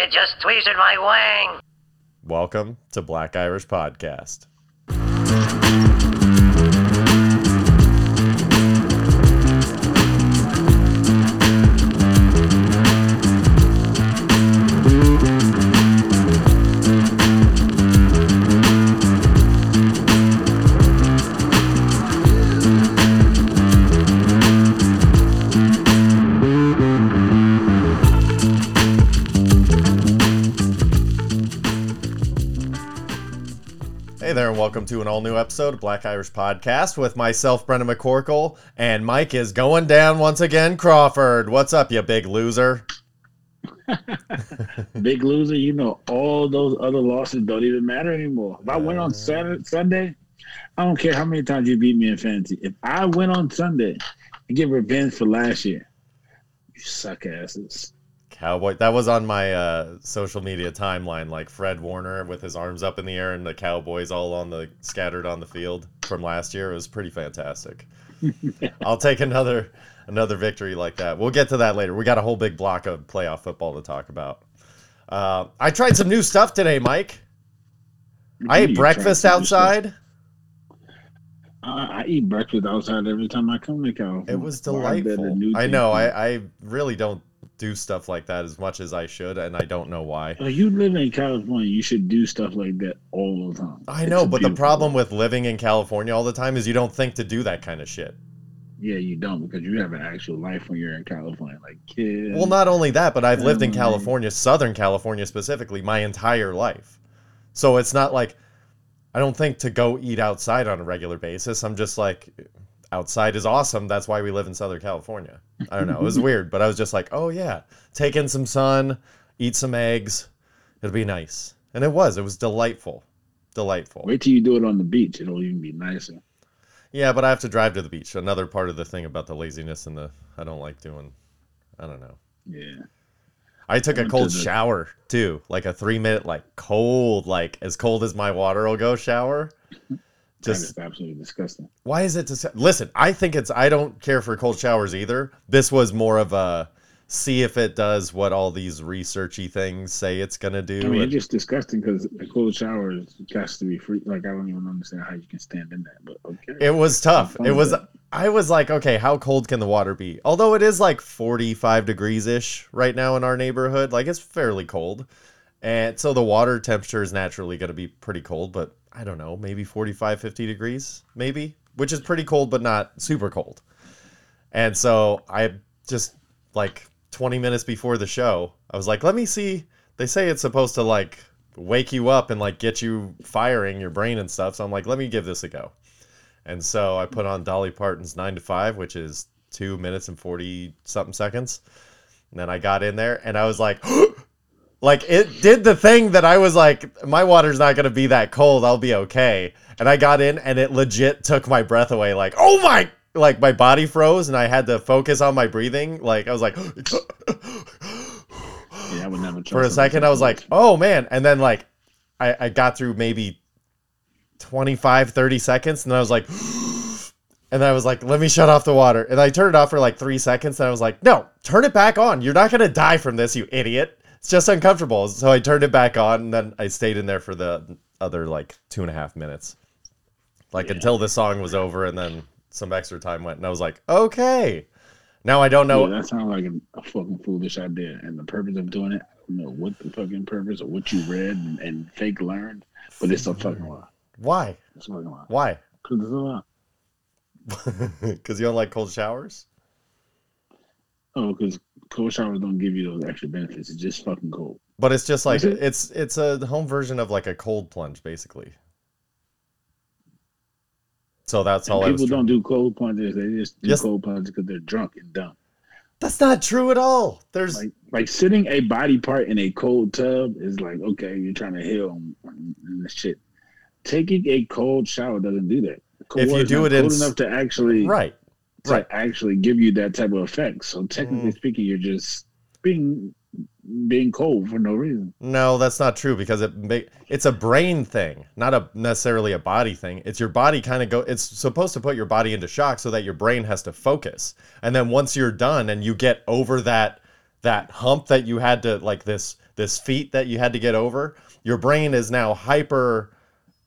you just tweezed my wang. Welcome to Black Irish Podcast. To an all new episode of Black Irish Podcast with myself, Brendan McCorkle, and Mike is going down once again. Crawford, what's up, you big loser? Big loser, you know, all those other losses don't even matter anymore. If I went on Saturday, Sunday, I don't care how many times you beat me in fantasy. If I went on Sunday and get revenge for last year, you suck asses. Cowboy. That was on my uh, social media timeline, like Fred Warner with his arms up in the air and the Cowboys all on the scattered on the field from last year. It was pretty fantastic. I'll take another another victory like that. We'll get to that later. We got a whole big block of playoff football to talk about. Uh, I tried some new stuff today, Mike. I ate breakfast tried to do stuff. outside. I, I eat breakfast outside every time I come to California. It was Why is that a delightful. I know. I, I really don't do stuff like that as much as I should, and I don't know why. Well, you live in California. You should do stuff like that all the time. I It's know, but the problem with living in California all the time is you don't think to do that kind of shit. yeah, you don't because you have an actual life when you're in California, like kids. Well, not only that, but I've lived in California, Southern California specifically, my entire life. So it's not like I don't think to go eat outside on a regular basis. I'm just like, outside is awesome. That's why we live in Southern California. I don't know. It was weird, but I was just like, oh yeah, take in some sun, eat some eggs. It'll be nice. And it was. It was delightful. Delightful. Wait till you do it on the beach. It'll even be nicer. Yeah, but I have to drive to the beach. Another part of the thing about the laziness and the I don't like doing. I don't know. Yeah. I took a went to cold the- shower too, like a three minute, like cold, like as cold as my water will go shower. Just absolutely disgusting. why is it? Dis- Listen, I think it's. I don't care for cold showers either. This was more of a see if it does what all these researchy things say it's gonna do. I mean, it's just disgusting because a cold shower has to be free. Like, I don't even understand how you can stand in that, but okay. It was tough. It was. that. I was like, okay, how cold can the water be? Although it is like 45 degrees ish right now in our neighborhood, like it's fairly cold. And so the water temperature is naturally going to be pretty cold, but I don't know, maybe 45, 50 degrees, maybe, which is pretty cold, but not super cold. And so I just like 20 minutes before the show, I was like, let me see. They say it's supposed to like wake you up and like get you firing your brain and stuff. So I'm like, let me give this a go. And so I put on Dolly Parton's 9 to 5, which is 2 minutes and 40 something seconds. And then I got in there and I was like, oh, like it did the thing that I was like, my water's not going to be that cold. I'll be okay. And I got in and it legit took my breath away. Like, oh my, like my body froze and I had to focus on my breathing. Like, I was like, Yeah, I would never for a second, I was like, oh man. And then like, I, I got through maybe 25, 30 seconds and I was like, and I was like, let me shut off the water. And I turned it off for like three seconds and I was like, no, turn it back on. You're not going to die from this, you idiot. It's just uncomfortable. So I turned it back on and then I stayed in there for the other like two and a half minutes. Like Yeah. until the song was over and then some extra time went and I was like, okay. Now I don't know. Yeah, that sounds like a, fucking foolish idea. And the purpose of doing it, I don't know what the fucking purpose or what you read and, and fake learned, but it's a fucking lie. Why? It's a fucking lie. Why? Because it's a lie. Because you don't like cold showers? Oh, because cold showers don't give you those extra benefits. It's just fucking cold. But it's just like it? it's it's a home version of like a cold plunge, basically. So that's all I And was. people don't do cold plunges. They just do Yes. cold plunges because they're drunk and dumb. That's not true at all. There's Like like sitting a body part in a cold tub is like okay, you're trying to heal and, shit. Taking a cold shower doesn't do that. Cold If you do it cold s- enough to actually right. To right. actually give you that type of effect. So technically Mm. speaking, you're just being being cold for no reason. No, that's not true because it ma- it's a brain thing, not a necessarily a body thing. It's your body kind of go. It's supposed to put your body into shock so that your brain has to focus, and then once you're done and you get over that that hump that you had to like this this feat that you had to get over, your brain is now hyper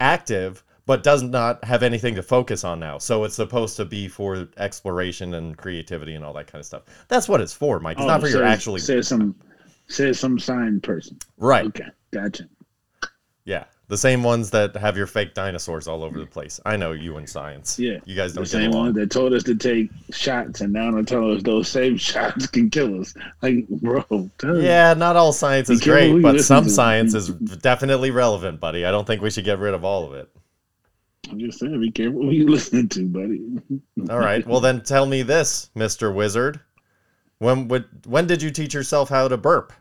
active but does not have anything to focus on now. So it's supposed to be for exploration and creativity and all that kind of stuff. That's what it's for, Mike. It's oh, not for your actually say some say some sign person. right. Okay, gotcha. Yeah, the same ones that have your fake dinosaurs all over the place. I know you in science. Yeah, you guys The don't get same along. one that told us to take shots, and now they're telling us those same shots can kill us. Like, bro, me. Yeah, not all science is Be careful who great, but some science is definitely relevant, buddy. I don't think we should get rid of all of it. I'm just saying, be careful who you listening to, buddy. All right. Well, then tell me this, Mister Wizard. When would when did you teach yourself how to burp?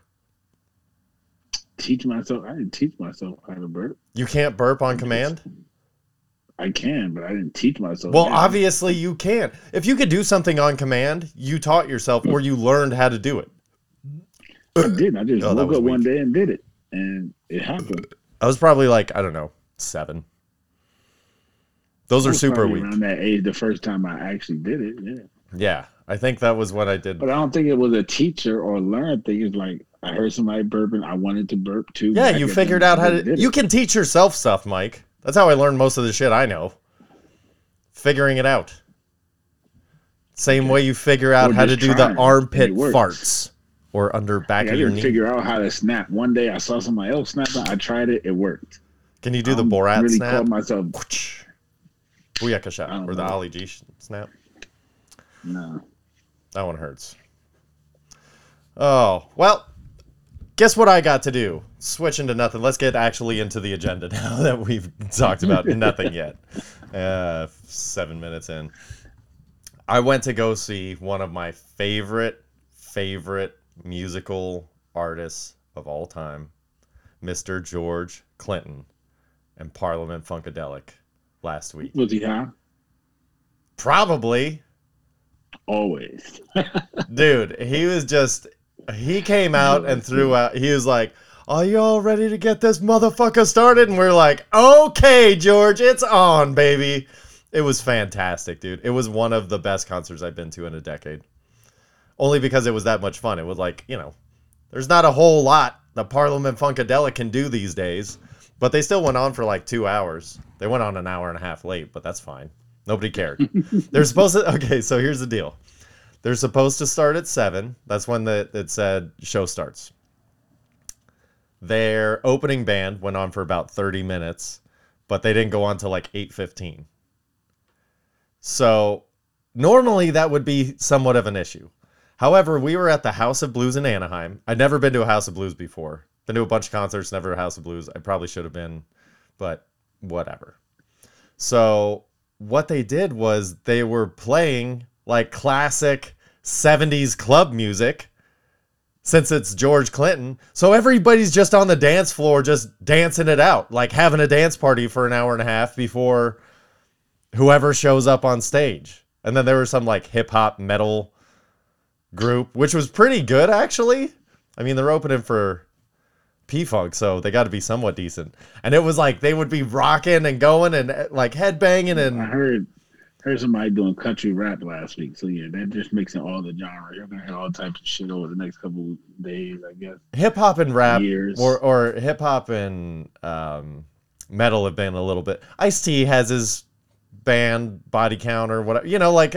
Teach myself. I didn't teach myself how to burp. You can't burp on command. I can, but I didn't teach myself. Well, obviously you can. If you could do something on command, you taught yourself or you learned how to do it. I did. I just Oh, woke up one day and did it, and it happened. I was probably like I don't know seven. Those are super weak. Around that age, the first time I actually did it, yeah. Yeah, I think that was what I did. But I don't think it was a teacher or learn thing. It's like I heard somebody burping. I wanted to burp too. Yeah, you figured out how to. You can teach yourself stuff, Mike. That's how I learned most of the shit I know. Figuring it out. Same way you figure out how to do the armpit and it works. farts or under back Like, I of your didn't knee. figure out how to snap. One day I saw somebody else snap. it. I tried it. It worked. Can you do the Borat really snap? called myself. Booyaka shot or the. Ali G snap. No. That one hurts. Oh well. Guess what I got to do? Switch into nothing. Let's get actually into the agenda now that we've talked about nothing yet. Uh, seven minutes in. I went to go see one of my favorite, favorite musical artists of all time, Mr. George Clinton and Parliament Funkadelic last week. Was he high? Probably. Always. Dude, he was just he came out and threw out he was like, Are you all ready to get this motherfucker started? And we're like, Okay, George, it's on, baby. It was fantastic, dude. It was one of the best concerts I've been to in a decade. Only because it was that much fun. It was like, you know, there's not a whole lot the Parliament Funkadelic can do these days. But they still went on for like two hours. They went on an hour and a half late, but that's fine. Nobody cared. They're supposed to okay, so here's the deal. They're supposed to start at seven. That's when the it said show starts. Their opening band went on for about 30 minutes, but they didn't go on till like 8:15. So normally that would be somewhat of an issue. However, we were at the House of Blues in Anaheim. I'd never been to a House of Blues before. Been to a bunch of concerts, never House of Blues. I probably should have been, but whatever. So what they did was they were playing like classic 70s club music since it's George Clinton. So everybody's just on the dance floor just dancing it out, like having a dance party for an hour and a half before whoever shows up on stage. And then there was some like hip hop metal group, which was pretty good actually. I mean, they're opening for P Funk, so they got to be somewhat decent. And it was like they would be rocking and going and uh, like headbanging I and heard heard somebody doing country rap last week. So yeah, that just mixing all the genres. You're gonna hear all types of shit over the next couple days, I guess. hip hop and rap Years. or or hip hop and um, metal have been a little bit. Ice T has his band Body Count or whatever. You know, like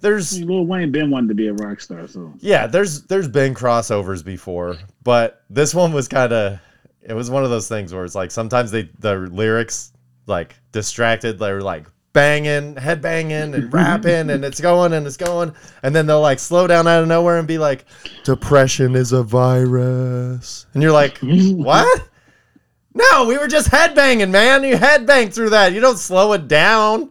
there's Lil Wayne been wanting to be a rock star, so yeah, there's there's been crossovers before, but this one was kind of it was one of those things where it's like sometimes they the lyrics like distracted, they're like banging, head banging and rapping and it's going and it's going and then they'll like slow down out of nowhere and be like depression is a virus. And you're like, "What?" No, we were just headbanging, man. You headbang through that. You don't slow it down.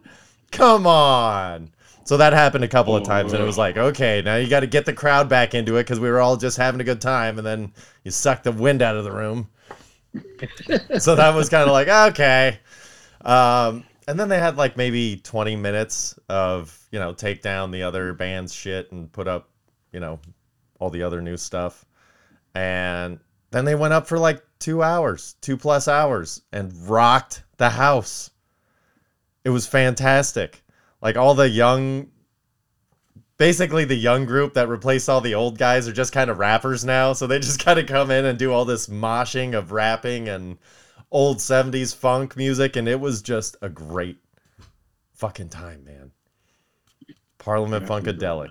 Come on. So that happened a couple of times, and it was like, okay, now you got to get the crowd back into it because we were all just having a good time, and then you suck the wind out of the room. so that was kind of like, okay. Um, and then they had like maybe 20 minutes of, you know, take down the other band's shit and put up, you know, all the other new stuff. And then they went up for like two hours, two plus hours, and rocked the house. It was fantastic. Like all the young basically the young group that replaced all the old guys are just kind of rappers now. So they just kind of come in and do all this moshing of rapping and old 70s funk music. And it was just a great fucking time, man. Parliament Funkadelic.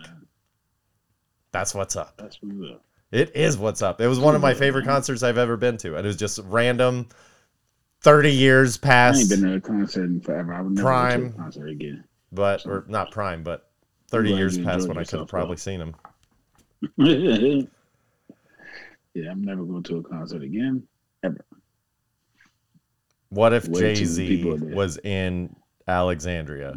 That's what's up. That's what's up. It is what's up. It was one of my favorite concerts I've ever been to. And it was just random 30 years I past. ain't been to a concert in forever. I would never go Prime. to a concert again. but or not prime, but 30 years past when I could have probably seen him. yeah, I'm never going to a concert again. Ever. What if Jay Z people are there. was in Alexandria?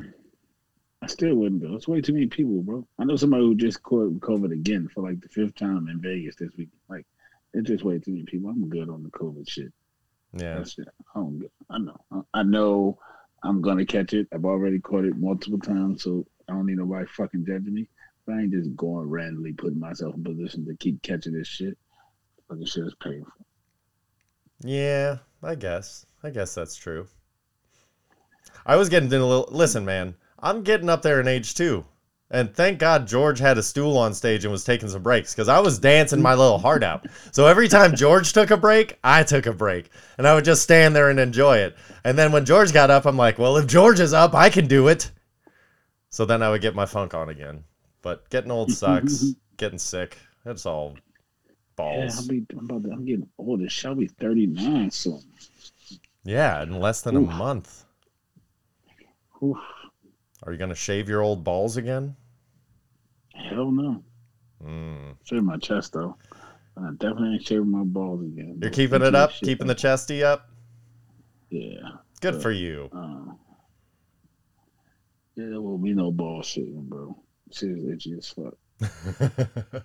I still wouldn't go. It's way too many people, bro. I know somebody who just caught COVID again for like the fifth time in Vegas this week. Like, it's just way too many people. I'm good on the COVID shit. Yeah. It. I'm good. I know. I- I know I'm gonna catch it. I've already caught it multiple times, so I don't need nobody fucking judging me. But I ain't just going randomly putting myself in position to keep catching this shit. Fucking shit is painful. Yeah, I guess. I guess that's true. I was getting in a little. Listen, man, I'm getting up there in age too. And thank God George had a stool on stage and was taking some breaks because I was dancing my little heart out. So every time George took a break, I took a break. And I would just stand there and enjoy it. And then when George got up, I'm like, well, if George is up, I can do it. So then I would get my funk on again. But getting old sucks. getting sick. That's all Yeah, balls. I'll be, I'm, about to, I'm getting older. Shall be 39 soon. Yeah, in less than a month. Oof. Are you going to shave your old balls again? Hell no. Mm. Shave my chest though. I definitely ain't shaving my balls again. You're keeping it up, keeping the chesty up. Yeah. Good Uh, for you. Uh, yeah, there will be no ball shaving, bro. Shit is itchy as fuck.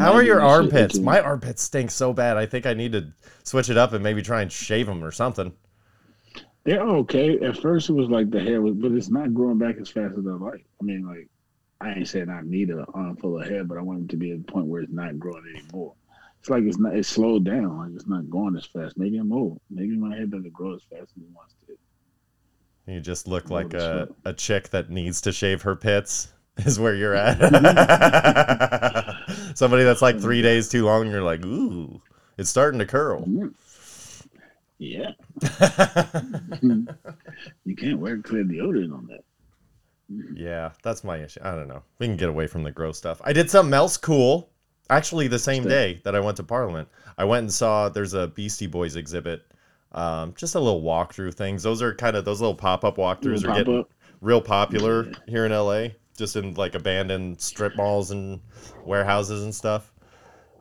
How are your imagine that shit armpits? itching. My armpits stink so bad. I think I need to switch it up and maybe try and shave them or something. They're okay. At first, it was like the hair was, but it's not growing back as fast as I like. I mean, like, I ain't saying I need an armful of hair, but I want it to be at the point where it's not growing anymore. It's like it's not. It's slowed down. Like it's not going as fast. Maybe I'm old. Maybe my hair doesn't grow as fast as it wants to. You just look like a, a chick that needs to shave her pits. Is where you're at. Somebody that's like three days too long, you're like, ooh, it's starting to curl. Mm. Yeah, you can't wear clear deodorant on that. Yeah, that's my issue. I don't know. We can get away from the gross stuff. I did something else cool. Actually, the same day that I went to Parliament, I went and saw there's a Beastie Boys exhibit. Um, just a little walkthrough things. Those are kind of those little pop up walkthroughs Little are getting pop-up? real popular here in LA. Just in like abandoned strip malls and warehouses and stuff.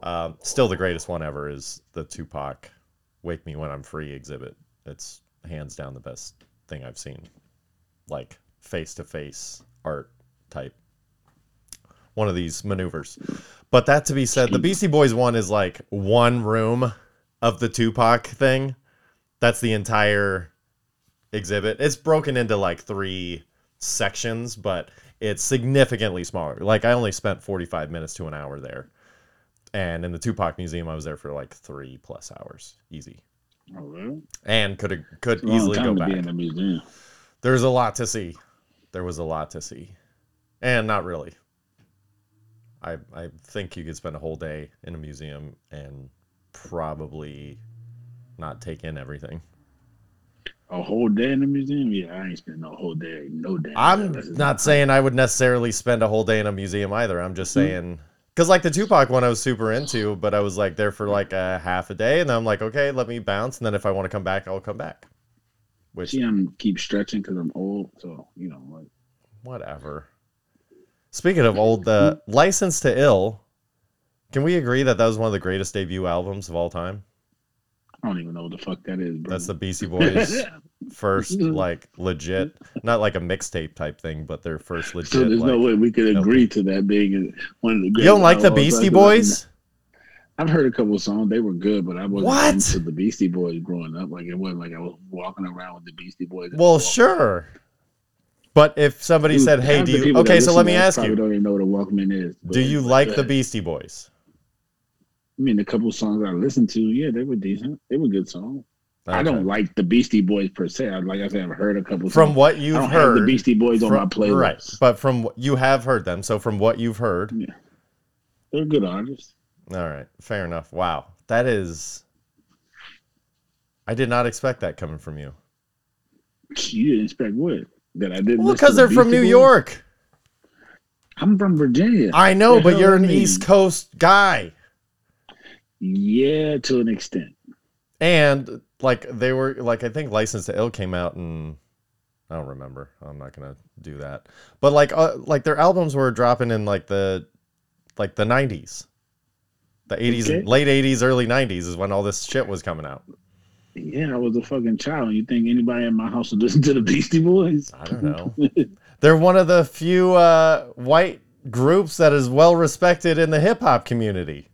Um, still, the greatest one ever is the Tupac "Wake Me When I'm Free" exhibit. It's hands down the best thing I've seen. Like face to face art type. One of these maneuvers. But that to be said, the Beastie Boys one is like one room of the Tupac thing. That's the entire exhibit. It's broken into like three sections, but it's significantly smaller. Like I only spent 45 minutes to an hour there. And in the Tupac Museum, I was there for like three plus hours, easy, Oh, really? and could could It's a long easily go back. be in a museum. There's a lot to see. There was a lot to see, and not really. I I think you could spend a whole day in a museum and probably not take in everything. A whole day in the museum? Yeah, I ain't spending a whole day. No day. I'm not saying I would necessarily spend a whole day in a museum either. I'm just mm-hmm. saying because like the Tupac one, I was super into, but I was like there for like a half a day, and then I'm like, okay, let me bounce, and then if I want to come back, I'll come back. Which See, I'm keep stretching because I'm old. So you know, like whatever. Speaking of old, the License to Ill. Can we agree that that was one of the greatest debut albums of all time? I don't even know what the fuck that is, bro. That's the Beastie Boys first, like legit, not like a mixtape type thing, but their first legit. so there's no way we could no. agree to that being one of the. you don't like the Beastie. Boys? I've heard a couple of songs. They were good, but I wasn't What? into the Beastie Boys growing up. Like it wasn't like I was walking around with the Beastie Boys. Well, sure. But if somebody Dude, said, "Hey, do you?" Okay, so let me ask you: Don't even know what a Walkman is. Do you like the. Beastie Boys? I mean, a couple songs I listened to, yeah, they were decent. They were good songs. I don't like the Beastie Boys per se. I, like I said, I've heard a couple. Songs. From songs. what you've don't have heard, the Beastie Boys on my playlist. right? But from what you have heard them, so from what you've heard, They're good artists. All right, fair enough. Wow, that is. I did not expect that coming from you. You didn't expect what? That I didn't. Well, because they're from New York. I'm from Virginia. I know, The but you're an? East Coast guy. yeah, to an extent. And like they were like I think License to Ill came out in I don't remember. I'm not gonna do that. But like uh, like their albums were dropping in like the like the 90s, the 80s, Okay. late 80s, early 90s is when all this shit was coming out. Yeah, I was a fucking child. You think anybody in my house would listen to the Beastie Boys? I don't know. They're one of the few uh, white groups that is well respected in the hip hop community.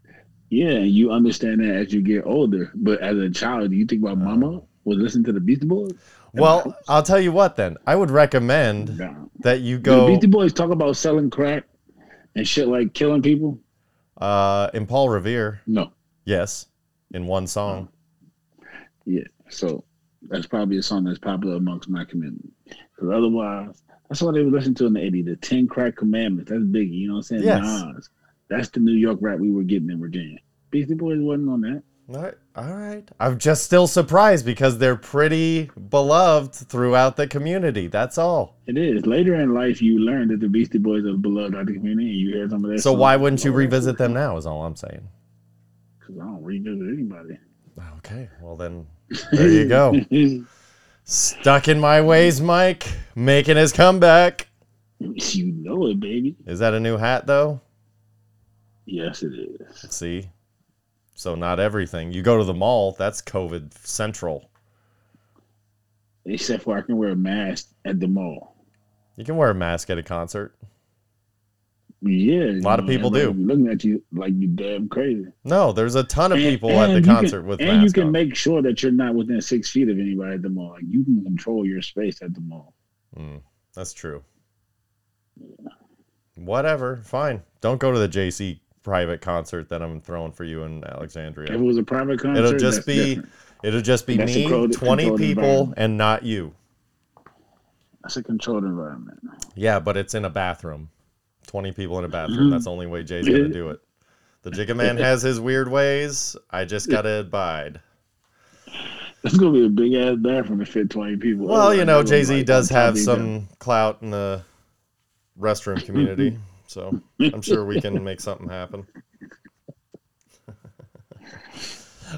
yeah, you understand that as you get older. But as a child, do you think my mama would listen to the Beastie Boys? Well, I'll tell you what then. I would recommend No. that you Do the Beastie Boys talk about selling crack and shit like killing people? Uh, in Paul Revere. No. Yes, in one song. Yeah. So that's probably a song that's popular amongst my community. Because otherwise, that's what they would listen to in the 80s. The 10 Crack Commandments. That's big. You know what I'm saying? Yes. Nas. That's the New York rap we were getting in Virginia. Beastie Boys wasn't on that. All right, all right. I'm just still surprised because they're pretty beloved throughout the community. That's all. It is. Later in life, you learn that the Beastie Boys are beloved out the community, and you hear some of that. So why wouldn't you revisit them now? Is all I'm saying. Because I don't revisit anybody. Okay, well then, there you go. Stuck in my ways, Mike, making his comeback. you know it, baby. Is that a new hat though? Yes, it is. See, so not everything. You go to the mall, that's COVID central. Except for I can wear a mask at the mall. You can wear a mask at a concert. Yeah, A lot of people do. Looking at you like you damn crazy. No, there's a ton of And- people at the concert can, with and you can on. make sure that you're not within six feet of anybody at the mall. Like you can control your space at the mall. Mm, that's true. Whatever, fine. Don't go to the Jay Z private concert that I'm throwing for you in Alexandria. If it was a private concert, It'll just be different. it'll just be That's me, controlled- 20 controlled people and not you. that's a controlled environment. Yeah, but it's in a bathroom. 20 people in a bathroom. That's the only way Jay's to do it. The Jigga Man has his weird ways. I just got to abide. It's gonna be a big ass bathroom to fit twenty people. Well, you know, Jay Z does have some clout in the restroom community, so I'm sure we can make something happen.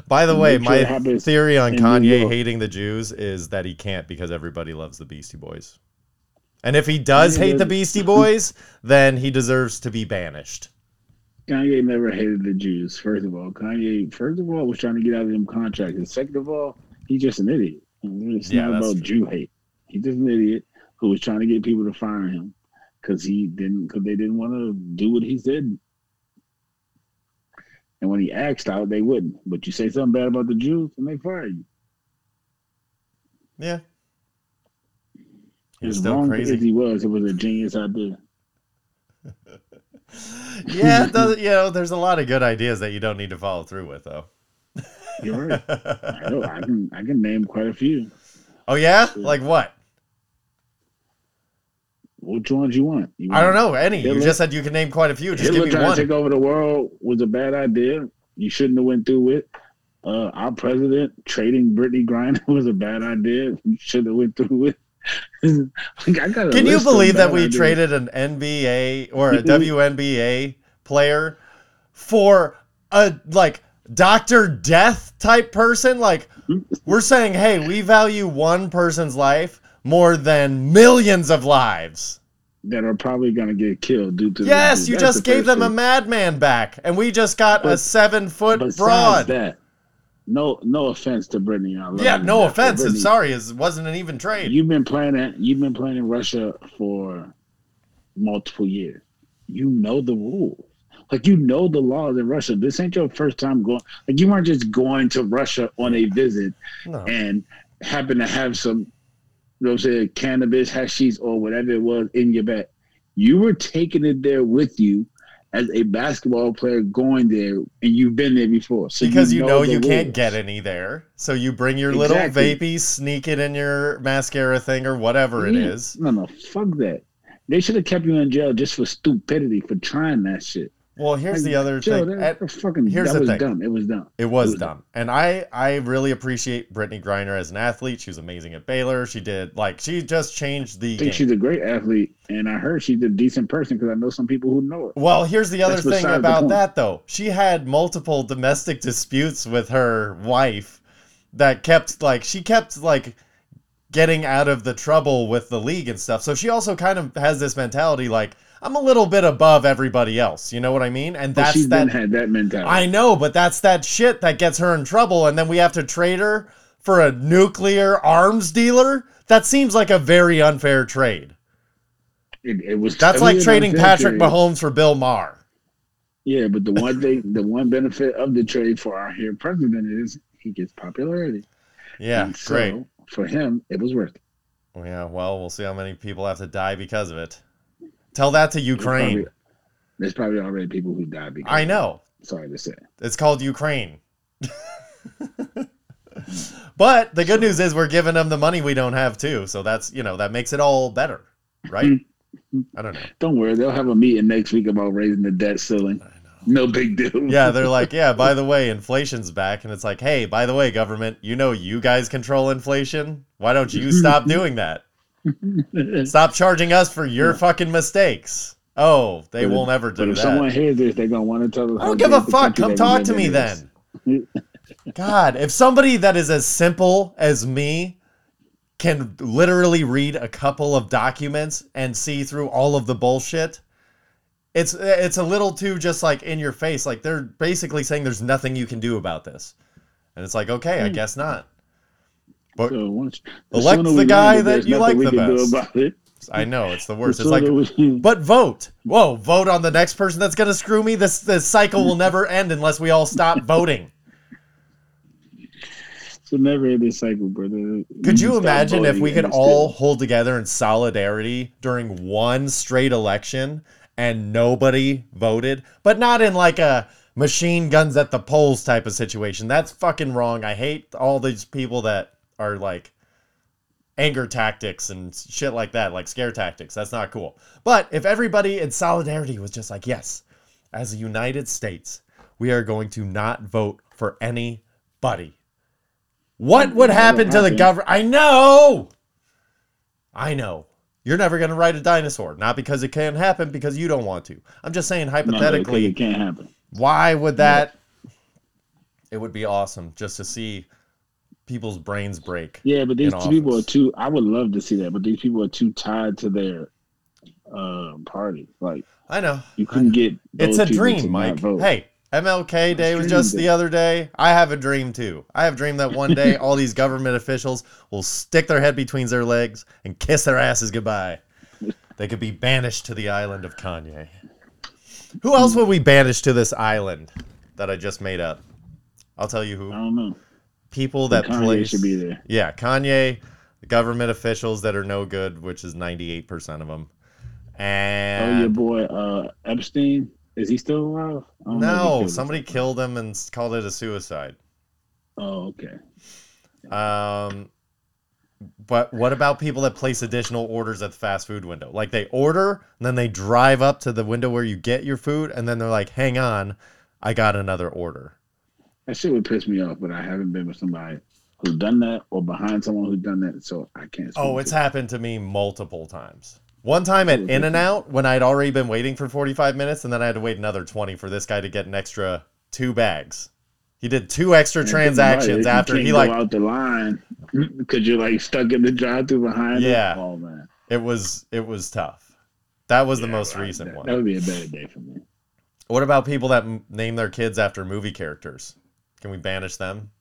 By the way, Make sure it my theory on Kanye hating the Jews is that he can't because everybody loves the Beastie Boys. And if he does hate the Beastie Boys, then he deserves to be banished. Kanye never hated the Jews. First of all, Kanye, first of all, was trying to get out of them contracts, and second of all, he's just an idiot. It's Yeah, not about Jew hate. He's just an idiot who was trying to get people to fire him because he didn't, because they didn't want to do what he said. And when he asked out, they wouldn't. But you say something bad about the Jews, and they fire you. Yeah. As wrong as he was, it was a genius idea. Yeah, does, you know, there's a lot of good ideas that you don't need to follow through with, though. You're right. I, know, I can, I can name quite a few. oh yeah, like what? Which ones do you want? You I don't know any. You just said you can name quite a few. Just Hitler give me trying one. to take over the world was a bad idea. You shouldn't have went through with. Uh, our president trading Brittney Griner was a bad idea. You should have went through with. like, I got Can you believe that we ideas. traded an NBA or a WNBA player for a like Doctor Death type person? Like we're saying, hey, we value one person's life more than millions of lives. that are probably gonna get killed due to Yes, you just the gave them a madman back, and we just got a seven foot broad. that, no, no offense to Brittney. I love Yeah, no to but offense. Brittney, Sorry, it wasn't an even trade. You've been playing it. You've been playing in Russia for multiple years. You know the rules. Like you know the laws in Russia. This ain't your first time going. Like you weren't just going to Russia on a visit No. and happen to have some, you know, what I'm saying cannabis, hashish, or whatever it was in your bag. You were taking it there with you as a basketball player going there and you've been there before. So because you know, the you can't get any there. So you bring your little vapey, sneak it in your mascara thing or whatever it Yeah. is. No, no, fuck that. They should have kept you in jail just for stupidity for trying that shit. Well, here's the other Joe, thing. that, fucking here's that the was thing. dumb. It was dumb. It was was dumb. And I I really appreciate Brittney Griner as an athlete. She was amazing at Baylor. She did like she just changed the I think game. she's a great athlete, and I heard she's a decent person because I know some people who know her. Well, here's the other That's thing about that though. She had multiple domestic disputes with her wife that kept like she kept like getting out of the trouble with the league and stuff. So she also kind of has this mentality like I'm a little bit above everybody else. You know what I mean? And that's she's that had that mentality. I know, but that's that shit that gets her in trouble, and then we have to trade her for a nuclear arms dealer. That seems like a very unfair trade. it, it was That's totally like trading Patrick trade. Mahomes for Bill Maher. Yeah, but the one thing, the one benefit of the trade for our here president is he gets popularity. Yeah, And so, great. For him, it was worth it. Yeah, well, we'll see how many people have to die because of it. Tell that to There's Ukraine. probably, there's probably already people who died because. I know. Sorry to say. It's called Ukraine. but the good news is we're giving them the money we don't have too. So that's, you know, that makes it all better, right? Hmm. I don't know. Don't worry, they'll have a meeting next week about raising the debt ceiling. No big deal. Yeah, they're like, yeah, by the way, inflation's back. And it's like, hey, by the way, government, you know you guys control inflation. Why don't you stop doing that? Stop charging us for your fucking mistakes. Oh, they But will if- never but do if that. someone hears this, they're gonna want to tell us. I don't give a fuck. Come talk to me then. God, if somebody that is as simple as me can literally read a couple of documents and see through all of the bullshit, it's it's a little too just like in your face. Like they're basically saying there's nothing you can do about this, and it's like okay, I Hmm. guess not. But So once the Elect sooner the guy that you like the best. I know it's the worst. It's like, but vote. Whoa, vote on the next person that's gonna screw me. This this cycle will never end unless we all stop voting. it's a never ending cycle, brother. Could you stop imagine if we could all hold together in solidarity during one straight election and nobody voted, but not in like a machine guns at the polls type of situation? That's fucking wrong. I hate all these people that are like anger tactics and shit like that, like scare tactics. That's not cool. But if everybody in solidarity was just like, yes, as a United States, we are going to not vote for anybody. What would happen to the government? I know. I know. You're never going to ride a dinosaur. Not because it can't happen, because you don't want to. I'm just saying, No, hypothetically, it can't happen. why would that? It would be awesome just to see people's brains break. Yeah, but these two people are too. I would love to see that, but these people are too tied to their uh, party. Like I know. you couldn't get. It's a dream, Mike. Hey, MLK Day was just day. the other day. I have a dream too. I have a dream that one day all these government officials will stick their head between their legs and kiss their asses goodbye. They could be banished to the island of Kanye. Who else would we banish to this island that I just made up? I'll tell you who. I don't know. People that Kanye place should be there. Yeah, Kanye, government officials that are no good, which is 98% of them. Oh, your boy uh, Epstein is he still alive? No, killed somebody himself. killed him and called it a suicide. Oh, okay. Um, but what about people that place additional orders at the fast food window? Like they order and then they drive up to the window where you get your food, and then they're like, "Hang on, I got another order." That shit would piss me off, but I haven't been with somebody who's done that or behind someone who's done that, so I can't. Oh, it's it. happened to me multiple times. One time at In and Out when I'd already been waiting for 45 minutes, and then I had to wait another 20 for this guy to get an extra two bags. He did two extra And transactions after he like out the line because you're like stuck in the drive-through behind. Yeah. Oh man, it was it was tough. That was the most right. recent that, one. That would be a better day for me. What about people that m- name their kids after movie characters? Can we banish them?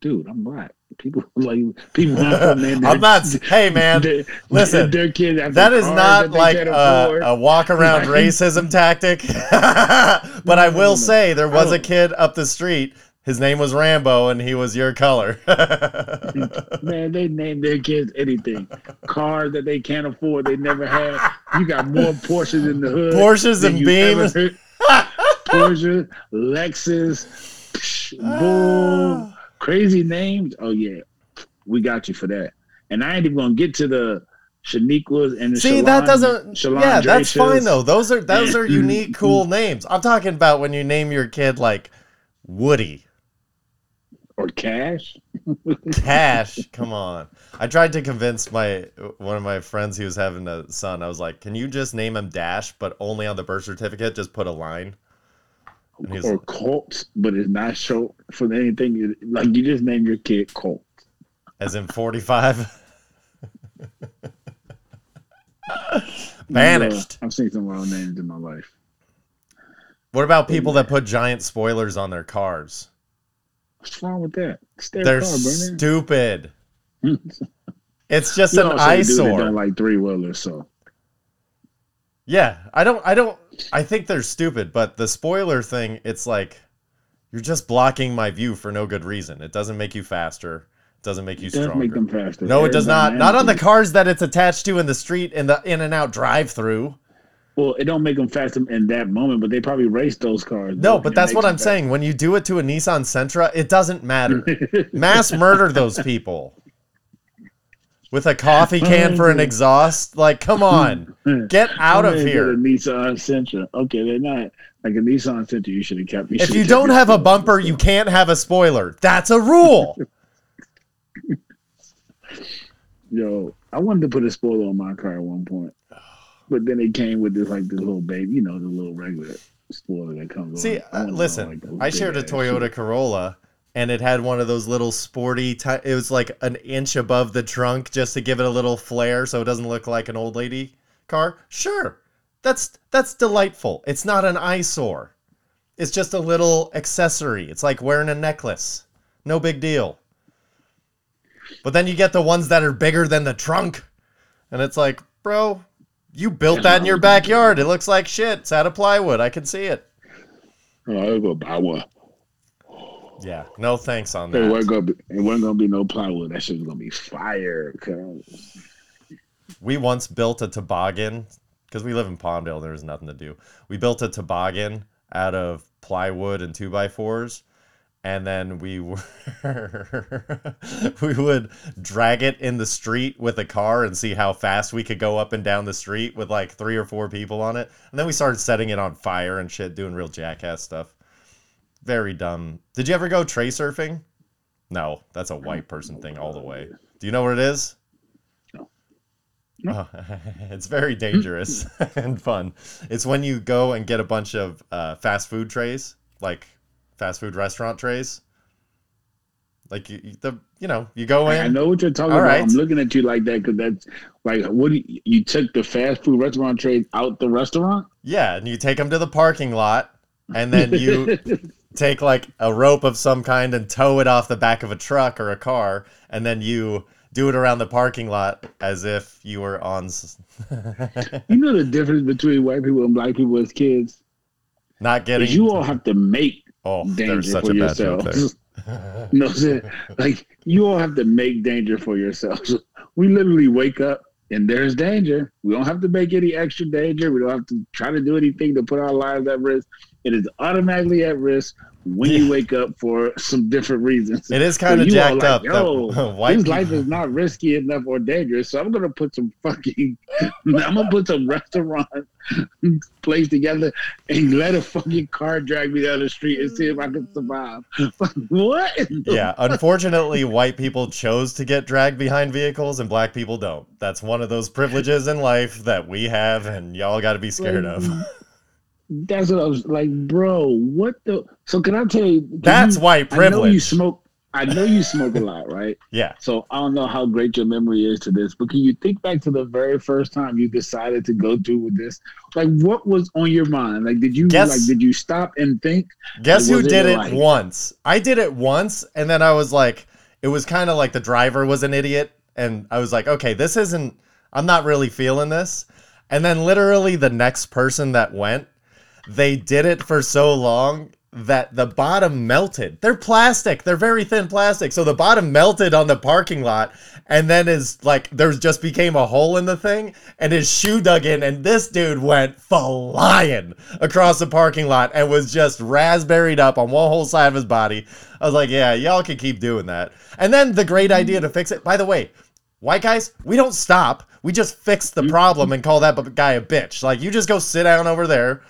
Dude, I'm black. People like people name their, I'm not. Hey, man, their- listen, their after that is not that like a, a walk around racism tactic. but I will say there was oh. a kid up the street. His name was Rambo, and he was your color. Man, they name their kids anything. Cars that they can't afford, they never had. You got more Porsches in the hood. Porsches and Beams. Porsche, Lexus, Bull, ah. crazy names. Oh yeah, we got you for that. And I ain't even gonna get to the Shaniquas and the See, that doesn't. Shalon yeah, that's fine though. Those are those are unique, cool names. I'm talking about when you name your kid like Woody. Or Cash. Cash, come on. I tried to convince my one of my friends he was having a son. I was like, "Can you just name him Dash, but only on the birth certificate, just put a line?" Or Colt, but it's not short for anything. Like you just name your kid Colt. as in 45. Banished. I've seen some wild names in my life. What about people that put giant spoilers on their cars? What's wrong with that? They're car, stupid. It's just You an also a dude that eyesore. like three wheelers, so Yeah, I don't I don't I think they're stupid, but the spoiler thing, it's like you're just blocking my view for no good reason. It doesn't make you faster. It doesn't make you it stronger. make them faster. no, it does not. Not on the cars that it's attached to in the street in the in and out drive through. Well, it don't make them faster in that moment, but they probably race those cars. No, but that's what I'm them saying. When you do it to a Nissan Sentra, it doesn't matter. Mass murder those people. With a coffee can for an exhaust. Like, come on. Get out of here. A Nissan Sentra. Okay, they're not like a Nissan Sentra. You should have kept. If you don't have a bumper, you can't have a spoiler. That's a rule. Yo, I wanted to put a spoiler on my car at one point, but then it came with this like this little baby, you know, the little regular spoiler that comes. See, uh, listen, like I shared a Toyota shit. Corolla and it had one of those little sporty, ti it was like an inch above the trunk just to give it a little flair so it doesn't look like an old lady car. Sure. That's that's delightful. It's not an eyesore. It's just a little accessory. It's like wearing a necklace. No big deal. But then you get the ones that are bigger than the trunk. And it's like, bro, you built that in your backyard. It looks like shit. It's out of plywood. I can see it. Oh, I'll go buy one. Yeah. No thanks on It that. wasn't gonna be. It wasn't gonna be no plywood. That shit was gonna be fire. We once built a toboggan because we live in Palmdale. There was nothing to do. We built a toboggan out of plywood and two by fours, and then we were we would drag it in the street with a car and see how fast we could go up and down the street with like three or four people on it. And then we started setting it on fire and shit, doing real jackass stuff. Very dumb. Did you ever go tray surfing? No, that's a white person thing all the way. Do you know what it is? No. Oh, it's very dangerous and fun. It's when you go and get a bunch of uh, fast food trays, like fast food restaurant trays. Like you, the you know you go I, I know what you're talking All about. right. I'm looking at you like that because that's like what you, you took the fast food restaurant trays out the restaurant. Yeah, and you take them to the parking lot, and then you take like a rope of some kind and tow it off the back of a truck or a car, and then you do it around the parking lot as if you were on. you know the difference between white people and black people as kids. Not getting. You all have to make oh, there's danger such for a bad joke yourselves. no, shit. like you all have to make danger for yourselves. We literally wake up and there's danger. We don't have to make any extra danger. We don't have to try to do anything to put our lives at risk. It is automatically at risk when you wake up for some different reasons. It is So kind of jacked like, up. Yo, that white this people- life is not risky enough or dangerous, so I'm gonna put some fucking, I'm gonna put some restaurant place together and let a fucking car drag me down the street and see if I can survive. what? yeah, unfortunately, white people chose to get dragged behind vehicles and black people don't. That's one of those privileges in life that we have, and y'all got to be scared of. Mm. That's what I was like, bro. What the? So can I tell you? That's you- white I know you smoke. I know you smoke a lot, right? Yeah. So I don't know how great your memory is to this, but can you think back to the very first time you decided to go through with this? Like, what was on your mind? Like, did you Guess- like did you stop and think? Guess who it did it like- once? I did it once, and then I was like, it was kind of like the driver was an idiot, and I was like, okay, this isn't. I'm not really feeling this. And then literally the next person that went, they did it for so long that the bottom melted. They're plastic. They're very thin plastic. So the bottom melted on the parking lot and then is like there's just became a hole in the thing and his shoe dug in and this dude went flying across the parking lot and was just raspberried up on one whole side of his body. I was like, yeah, y'all can keep doing that. And then the great idea to fix it. By the way, white guys, we don't stop. We just fix the mm-hmm. problem and call that guy a bitch. Like you just go sit down over there.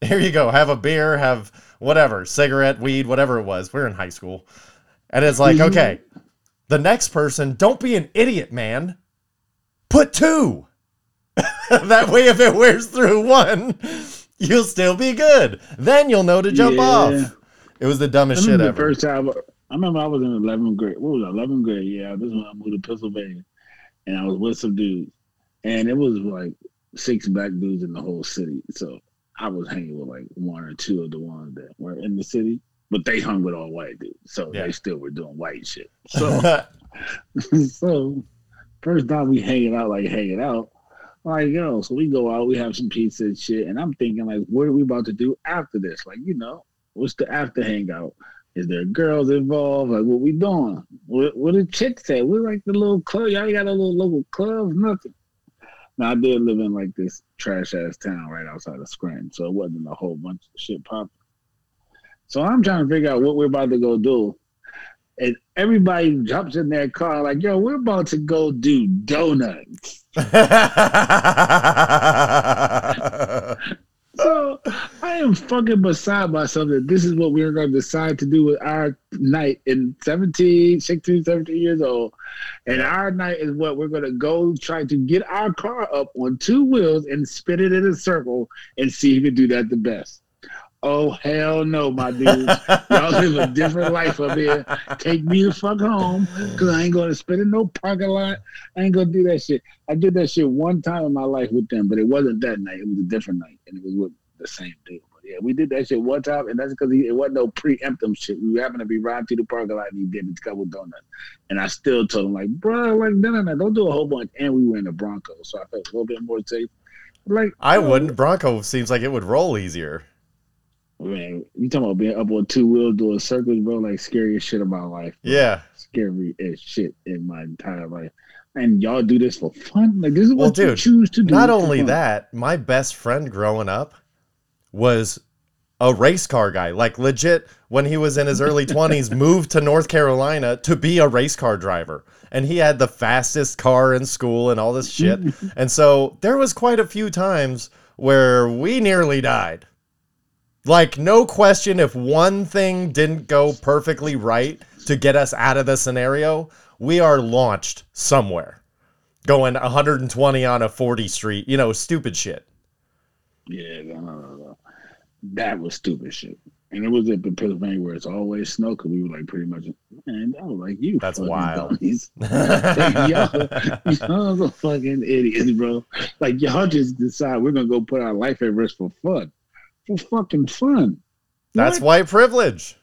Here you go. Have a beer, have whatever, cigarette, weed, whatever it was. We are in high school. And it's like, mm-hmm. okay, the next person, don't be an idiot, man. Put two. that way, if it wears through one, you'll still be good. Then you'll know to jump Yeah. off. It was the dumbest shit remember ever. the first time. I remember I was in 11th grade. What was it, 11th grade? Yeah, this is when I moved to Pennsylvania, and I was with some dudes, and it was like six black dudes in the whole city. So I was hanging with like one or two of the ones that were in the city, but they hung with all white dudes, so Yeah. they still were doing white shit. So, so first time we hanging out, like hanging out. Like yo, so we go out, we have some pizza and shit, and I'm thinking like, what are we about to do after this? Like, you know, what's the after hangout? Is there girls involved? Like, what we doing? What what the chicks at? We're like the little club. Y'all got a little local club, nothing. Now I did live in like this trash ass town right outside of Scranton, so it wasn't a whole bunch of shit popping. So I'm trying to figure out what we're about to go do. And everybody jumps in their car like, yo, we're about to go do donuts. So I am fucking beside myself that this is what we're going to decide to do with our night in 17, 16, 17 years old. And our night is what we're going to go try to get our car up on two wheels and spin it in a circle and see who can do that the best. Oh, hell no, my dudes. Y'all live a different life up here. Take me the fuck home because I ain't going to spin in no parking lot. I ain't going to do that shit. I did that shit one time in my life with them, but it wasn't that night. It was a different night, and it was with the same dude. But yeah, we did that shit one time, and that's because it wasn't no preemptive shit. We happened to be riding through the parking lot, and he did a couple donuts. And I still told him, like, bro, like, no, no, no, don't do a whole bunch. And we were in the Broncos, so I felt a little bit more safe. Like, I bro, wouldn't. Bronco seems like it would roll easier. Man, you talking about being up on two wheels doing circles, bro? Like scariest shit of my life. bro. Yeah. scary as shit in my entire life. And y'all do this for fun? Like this is Well, what you choose to do. Not only fun. that, my best friend growing up was a race car guy. Like legit, when he was in his early 20s, moved to North Carolina to be a race car driver. And he had the fastest car in school and all this shit. and so there was quite a few times where we nearly died. Like, no question, if one thing didn't go perfectly right to get us out of the scenario, we are launched somewhere going 120 on a 40 street, you know, stupid shit. Yeah, no, no, no. That was stupid shit. And it was in Pennsylvania where it's always snow because we were like pretty much, man, I was like, you That's wild. dummies. Like, y'all, y'all are fucking idiots, bro. Like, y'all just decide we're going to go put our life at risk for fun. For fucking fun. That's What? white privilege.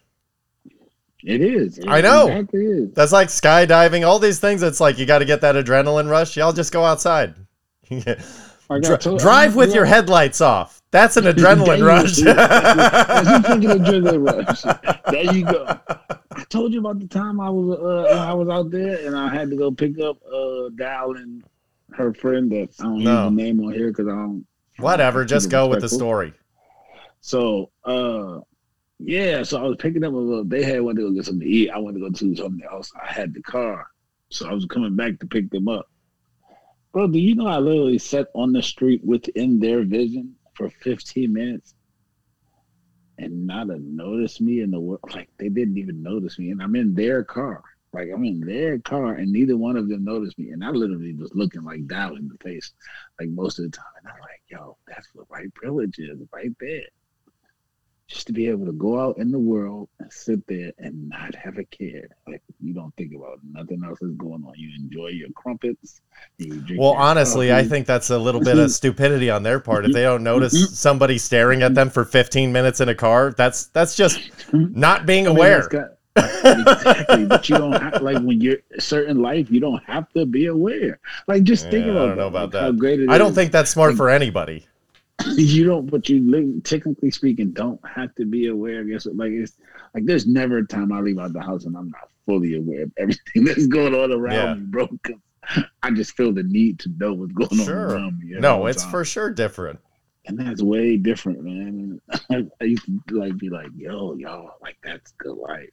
It is. It I know. exactly is. That's like skydiving, all these things. It's like you got to get that adrenaline rush. Y'all just go outside. I Dri- told- drive with your headlights off. That's an adrenaline rush. go. That's you thinking adrenaline rush. There you go. I told you about the time I was uh, I was out there and I had to go pick up uh Dal and her friend that I don't No. use the name on here because I don't. Whatever, just go with the story. So uh yeah, so I was picking up a little. They had wanted to go get something to eat. I wanted to go to something else. I had the car, so I was coming back to pick them up. Bro, do you know I literally sat on the street within their vision for 15 minutes and not a notice me in the world? Like they didn't even notice me, and I'm in their car. Like I'm in their car, and neither one of them noticed me. And I literally was looking like down in the face, like most of the time. And I'm like, yo, that's what white privilege is right there just to be able to go out in the world and sit there and not have a care. Like you don't think about nothing else is going on. You enjoy your crumpets. you Well, honestly, I think that's a little bit of stupidity on their part. If they don't notice mm-hmm. somebody staring at them for 15 minutes in a car, that's that's just mm-hmm. not being I mean, aware. got- exactly, but you don't have like when you're a certain life, you don't have to be aware. Like just think Yeah, I about don't know that, about like, how that. great it I don't is. think that's smart Like- for anybody. You don't, but you technically speaking don't have to be aware. I guess like it's like there's never a time I leave out the house and I'm not fully aware of everything that's going on around Yeah. me, bro. I just feel the need to know what's going on Sure. around me. No, it's times. for sure different. and that's way different, man. I, I used to like be like, yo, y'all, like that's good life.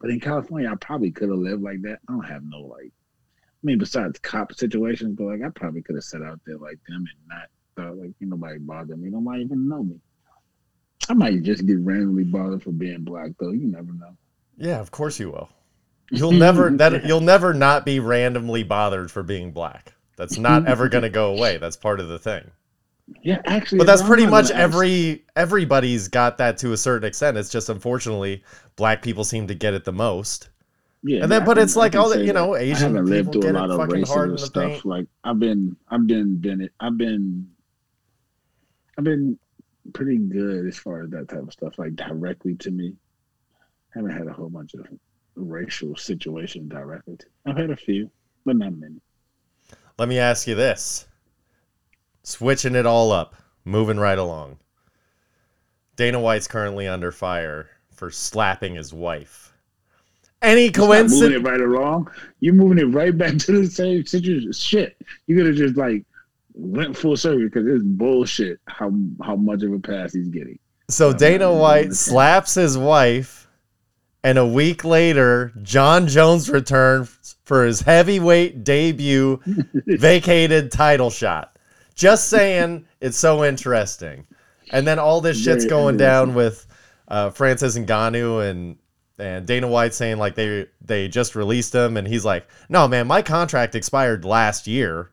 But in California, I probably could have lived like that. I don't have no like, I mean, besides cop situations, but like I probably could have sat out there like them and not thought like ain't nobody bother me. Nobody even know me. I might just get randomly bothered for being black though. You never know. Yeah, of course you will. You'll never that you'll never not be randomly bothered for being black. That's not ever going to go away. That's part of the thing. Yeah, actually, But that's pretty much every everybody's got that to a certain extent. It's just unfortunately black people seem to get it the most. Yeah, And then- but can- it's like all the- you know. Asian I haven't lived people through a lot of fucking hard in racist the stuff. paint. Like I've been, I've been, been, I've been, I've been pretty good as far as that type of stuff. Like directly to me, I haven't had a whole bunch of racial situations directly. To, I've had a few, but not many. Let me ask you this. Switching it all up, moving right along. Dana White's currently under fire for slapping his wife. Any coincidence? moving it right along. You're moving it right back to the same situation. Shit, you could have just like went full circle because it's bullshit. How how much of a pass he's getting. So Dana White slaps his wife, and a week later, Jon Jones returns for his heavyweight debut, vacated title shot. Just saying, it's so interesting. And then all this shit's going down with uh, Francis Ngannou and and Dana White saying like they they just released him, and he's like, no man, my contract expired last year,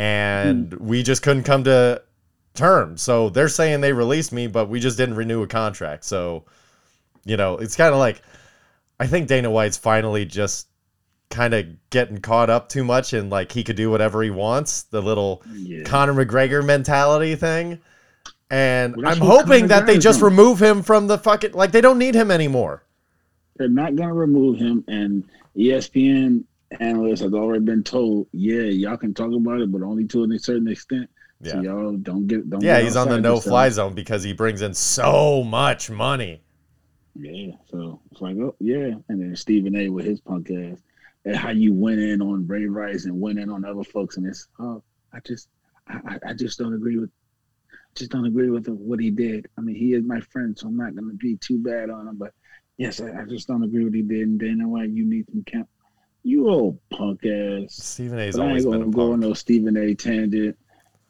and Hmm. we just couldn't come to terms. So they're saying they released me, but we just didn't renew a contract. So, you know, it's kind of like I think Dana White's finally just kind of getting caught up too much and like he could do whatever he wants, the little Yeah. Conor McGregor mentality thing. And Well, I'm hoping that they just remove him from the fucking like they don't need him anymore. They're not gonna remove him, and ESPN analysts have already been told, yeah, y'all can talk about it, but only to a certain extent. Yeah. So y'all don't get don't. Yeah, get he's on the no fly yourself. zone because he brings in so much money. Yeah, so it's like, oh yeah, and then Stephen A. with his punk ass, and how you went in on Ray Rice and went in on other folks, and it's oh, I just, I, I- just don't agree with, just don't agree with what he did. I mean, he is my friend, so I'm not gonna be too bad on him, but yes, I, I just don't agree with what he did, and Dana White, you need some count. You old punk ass. Stephen A's But I always ain't gonna a go punk. no Stephen A. tangent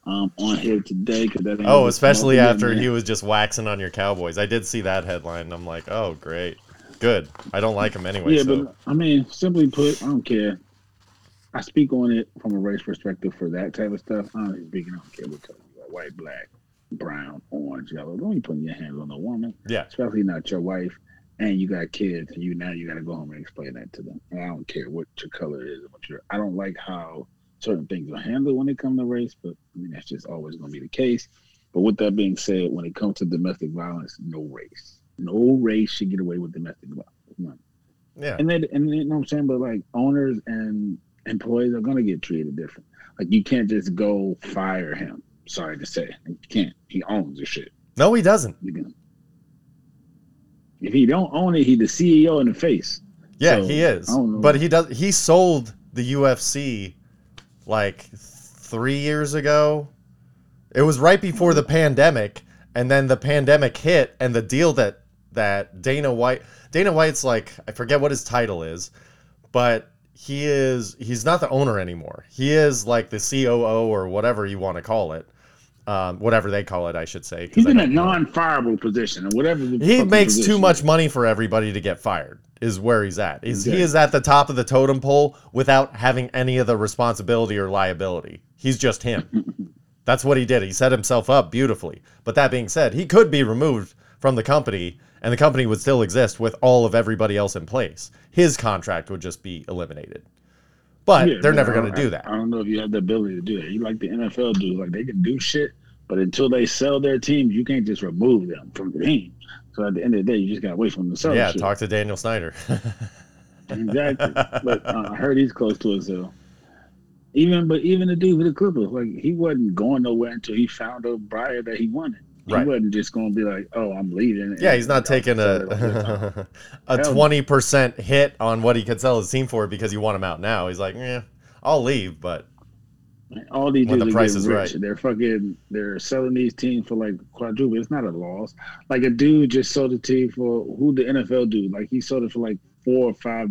um, on here today because that. ain't Oh, especially after he was just waxing on your Cowboys. I did see that headline. And I'm like, oh, great, good. I don't like him anyway. Yeah, so but I mean, simply put, I don't care. I speak on it from a race perspective for that type of stuff. I don't speak. I don't care what color you are, white, black, brown, orange, yellow. Don't be putting your hands on a woman, yeah, especially not your wife. And you got kids, and you now you got to go home and explain that to them. And I don't care what your color is. What your I don't like how certain things are handled when it comes to race, but I mean that's just always going to be the case. But with that being said, when it comes to domestic violence, no race, no race should get away with domestic violence. None. yeah. And then, and then, you know what I'm saying? But like owners and employees are gonna get treated different. Like you can't just go fire him. Sorry to say, you can't. He owns the shit. No, he doesn't. You can. If he don't own it, he the CEO in the face. Yeah, So, he is. I don't know. But he does. He sold the UFC like three years ago. It was right before the pandemic, and then the pandemic hit, and the deal that that Dana White Dana White's like I forget what his title is, but he is he's not the owner anymore. He is like the COO or whatever you want to call it, um, whatever they call it, I should say. He's in a non-fireable position, or whatever. The He makes too much money for everybody to get fired. Is where he's at. He's, He is at the top of the totem pole without having any of the responsibility or liability. He's just him. That's what he did. He set himself up beautifully. But that being said, he could be removed from the company, and the company would still exist with all of everybody else in place. His contract would just be eliminated. But Yeah, they're but never going to do that. I don't know if you have the ability to do that. You like the NFL do, like they can do shit, but until they sell their teams, you can't just remove them from the team. So at the end of the day, you just gotta wait for them to sell. yeah, talk to Daniel Snyder. exactly. but uh, I heard he's close to it, though. Even but even the dude with the Clippers, like he wasn't going nowhere until he found a buyer that he wanted. He Right. wasn't just going to be like, "Oh, I'm leaving." Yeah, he's not taking sell it on your time. a a twenty percent hit on what he could sell his team for because you want him out now. He's like, yeah, I'll leave, but All these When the dudes are price is rich. right. They're fucking. They're selling these teams for like quadruple. It's not a loss. Like a dude just sold a team for who the NFL dude. Like he sold it for like four or five.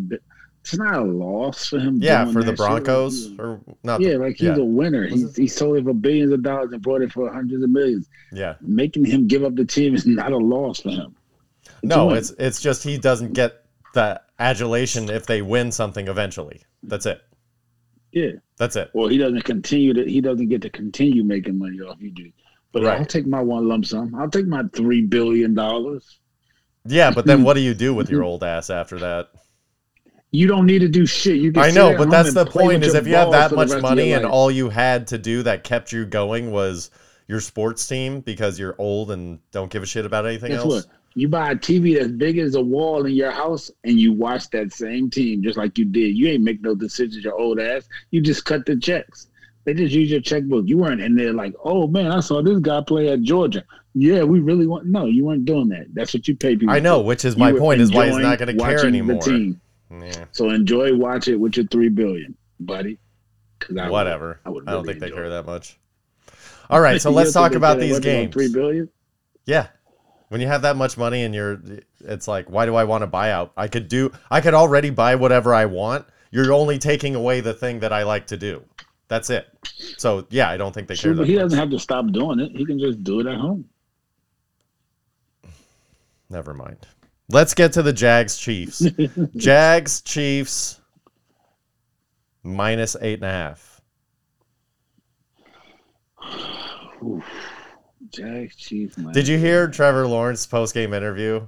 It's not a loss for him. yeah, for the that shit. Broncos or not. yeah, the- like he's yeah. a winner. He's, He he sold it for billions of dollars and brought it for hundreds of millions. yeah. Making him give up the team is not a loss for him. It's No, it's it's just he doesn't get the adulation if they win something eventually. That's it. yeah. That's it. Well, he doesn't continue to. He doesn't get to continue making money off you, dude. But Right. I'll take my one lump sum. I'll take my three billion dollars. Yeah, but then hmm. what do you do with your old ass after that? You don't need to do shit. You can I know, but that's the point is if you have that much money and all you had to do that kept you going was your sports team because you're old and don't give a shit about anything Guess else. what? You buy a TV that's big as a wall in your house and you watch that same team just like you did. You ain't make no decisions, your old ass. You just cut the checks. They just use your checkbook. You weren't in there like, oh man, I saw this guy play at Georgia. Yeah, we really want. No, you weren't doing that. That's what you pay people. I know, for. which is my point is why he's not going to care watching the anymore. team. Yeah, So enjoy, watch it with your three billion, buddy. I whatever. I, I would don't think they care it. that much. All right, so let's talk about these games. Three billion. Yeah. When you have that much money and you're it's like why do I want to buy out? I could do I could already buy whatever I want. You're only taking away the thing that I like to do. That's it. So, yeah, I don't think they Sure, care but he much. doesn't have to stop doing it. He can just do it at home. Never mind. Let's get to the Jags Chiefs. Jags Chiefs minus eight and a half. Oof. Jags, Chiefs. Did you hear Trevor Lawrence post game interview?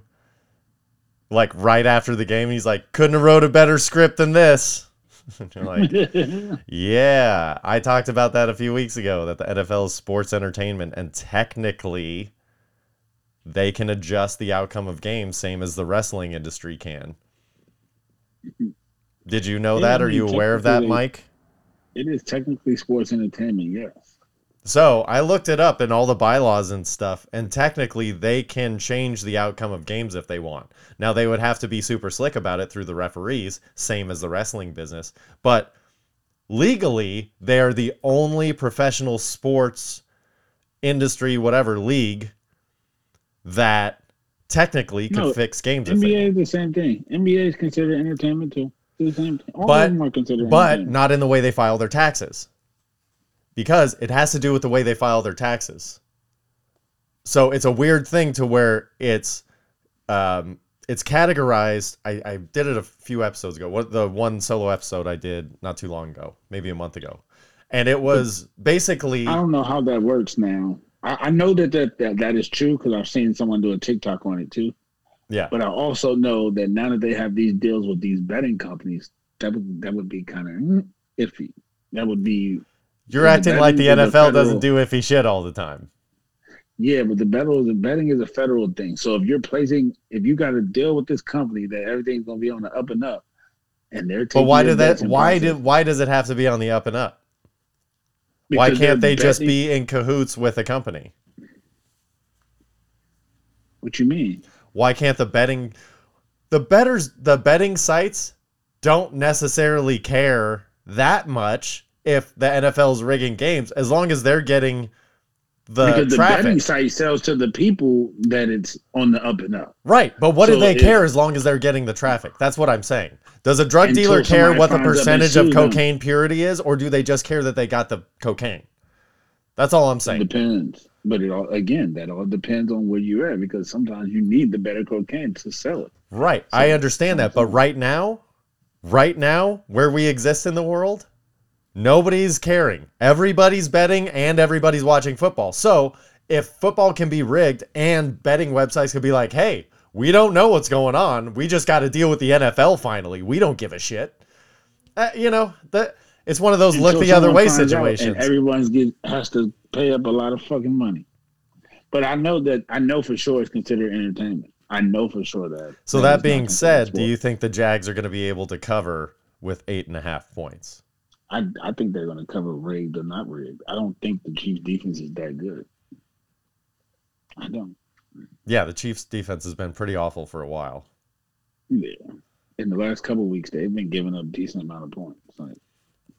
Like right after the game, he's like, couldn't have wrote a better script than this. And you're like, yeah, I talked about that a few weeks ago that the NFL is sports entertainment, and technically, they can adjust the outcome of games, same as the wrestling industry can. Did you know that? Are you aware of that, Mike? it is technically sports entertainment, yes. So I looked it up in all the bylaws and stuff, and technically they can change the outcome of games if they want. Now they would have to be super slick about it through the referees, same as the wrestling business. But legally, they are the only professional sports industry, whatever league, that technically could No, fix games. NBA is the same thing. NBA is considered entertainment too. It's the same thing. All But- of them are considered but not in the way they file their taxes because it has to do with the way they file their taxes so it's a weird thing to where it's um it's categorized i i did it a few episodes ago what the one solo episode i did not too long ago maybe a month ago and it was basically I don't know how that works now. I, I know that that, that that is true because I've seen someone do a TikTok on it too. yeah But I also know that now that they have these deals with these betting companies, that would that would be kind of hmm, iffy. That would be you're the acting like the is a nfl doesn't federal- do iffy shit all the time yeah, but the betting the betting is a federal thing. So if you're placing, if you got to deal with this company that everything's gonna be on the up and up, and they're but why do that why do why does it have to be on the up and up why can't they just be in cahoots with a company What you mean? why can't the betting the betters the betting sites don't necessarily care that much if the NFL's rigging games as long as they're getting the because the traffic. betting site sells to the people that it's on the up and up. right, but what do they if- care as long as they're getting the traffic? That's what I'm saying. Does a drug Until dealer care what the finds out they percentage of sue them. cocaine purity is or do they just care that they got the cocaine? That's all I'm It saying. depends, but it all again that all depends on where you're at because sometimes you need the better cocaine to sell it. Right. I understand that. But right now, right now, where we exist in the world, nobody's caring. Everybody's betting and everybody's watching football. So if football can be rigged and betting websites could be like, hey, we don't know what's going on. We just got to deal with the NFL finally. We don't give a shit. Uh, you know, that it's one of those look the other way situations. and everyone's get has to pay up a lot of fucking money. But I know that I know for sure it's considered entertainment. I know for sure that. so that that it's not being said, do you think the Jags are going to be able to cover with eight and a half points? I I think they're going to cover rigged or not rigged. I don't think the Chiefs defense is that good. I don't. Yeah, the Chiefs defense has been pretty awful for a while. Yeah. In the last couple of weeks, they've been giving up decent amount of points. Like,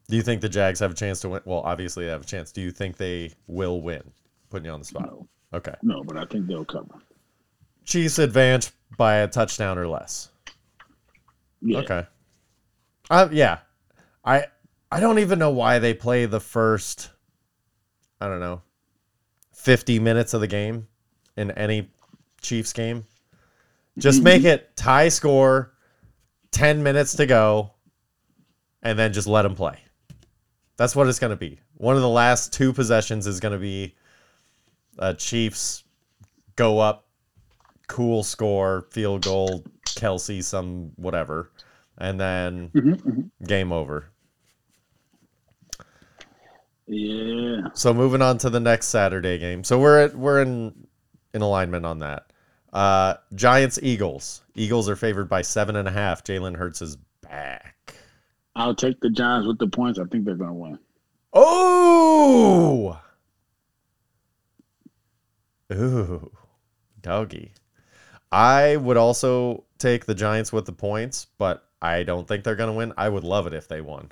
Do you think the Jags have a chance to win? Well, obviously they have a chance. Do you think they will win? Putting you on the spot. no, Okay. no, but I think they'll cover. Chiefs advance by a touchdown or less. Yeah. Okay. Uh, yeah. I I don't even know why they play the first I don't know 50 minutes of the game in any Chiefs game. Just make it tie score, 10 minutes to go and then just let them play. That's what it's going to be. One of the last two possessions is going to be uh, Chiefs go up cool score, field goal, Kelsey, some whatever, and then Mhm, mhm. game over. Yeah. So moving on to the next Saturday game. So we're at, we're in in alignment on that. Uh, Giants Eagles. Eagles are favored by seven and a half. Jalen Hurts is back. I'll take the Giants with the points. I think they're going to win. Oh, ooh, doggy. I would also take the Giants with the points, but I don't think they're going to win. I would love it if they won.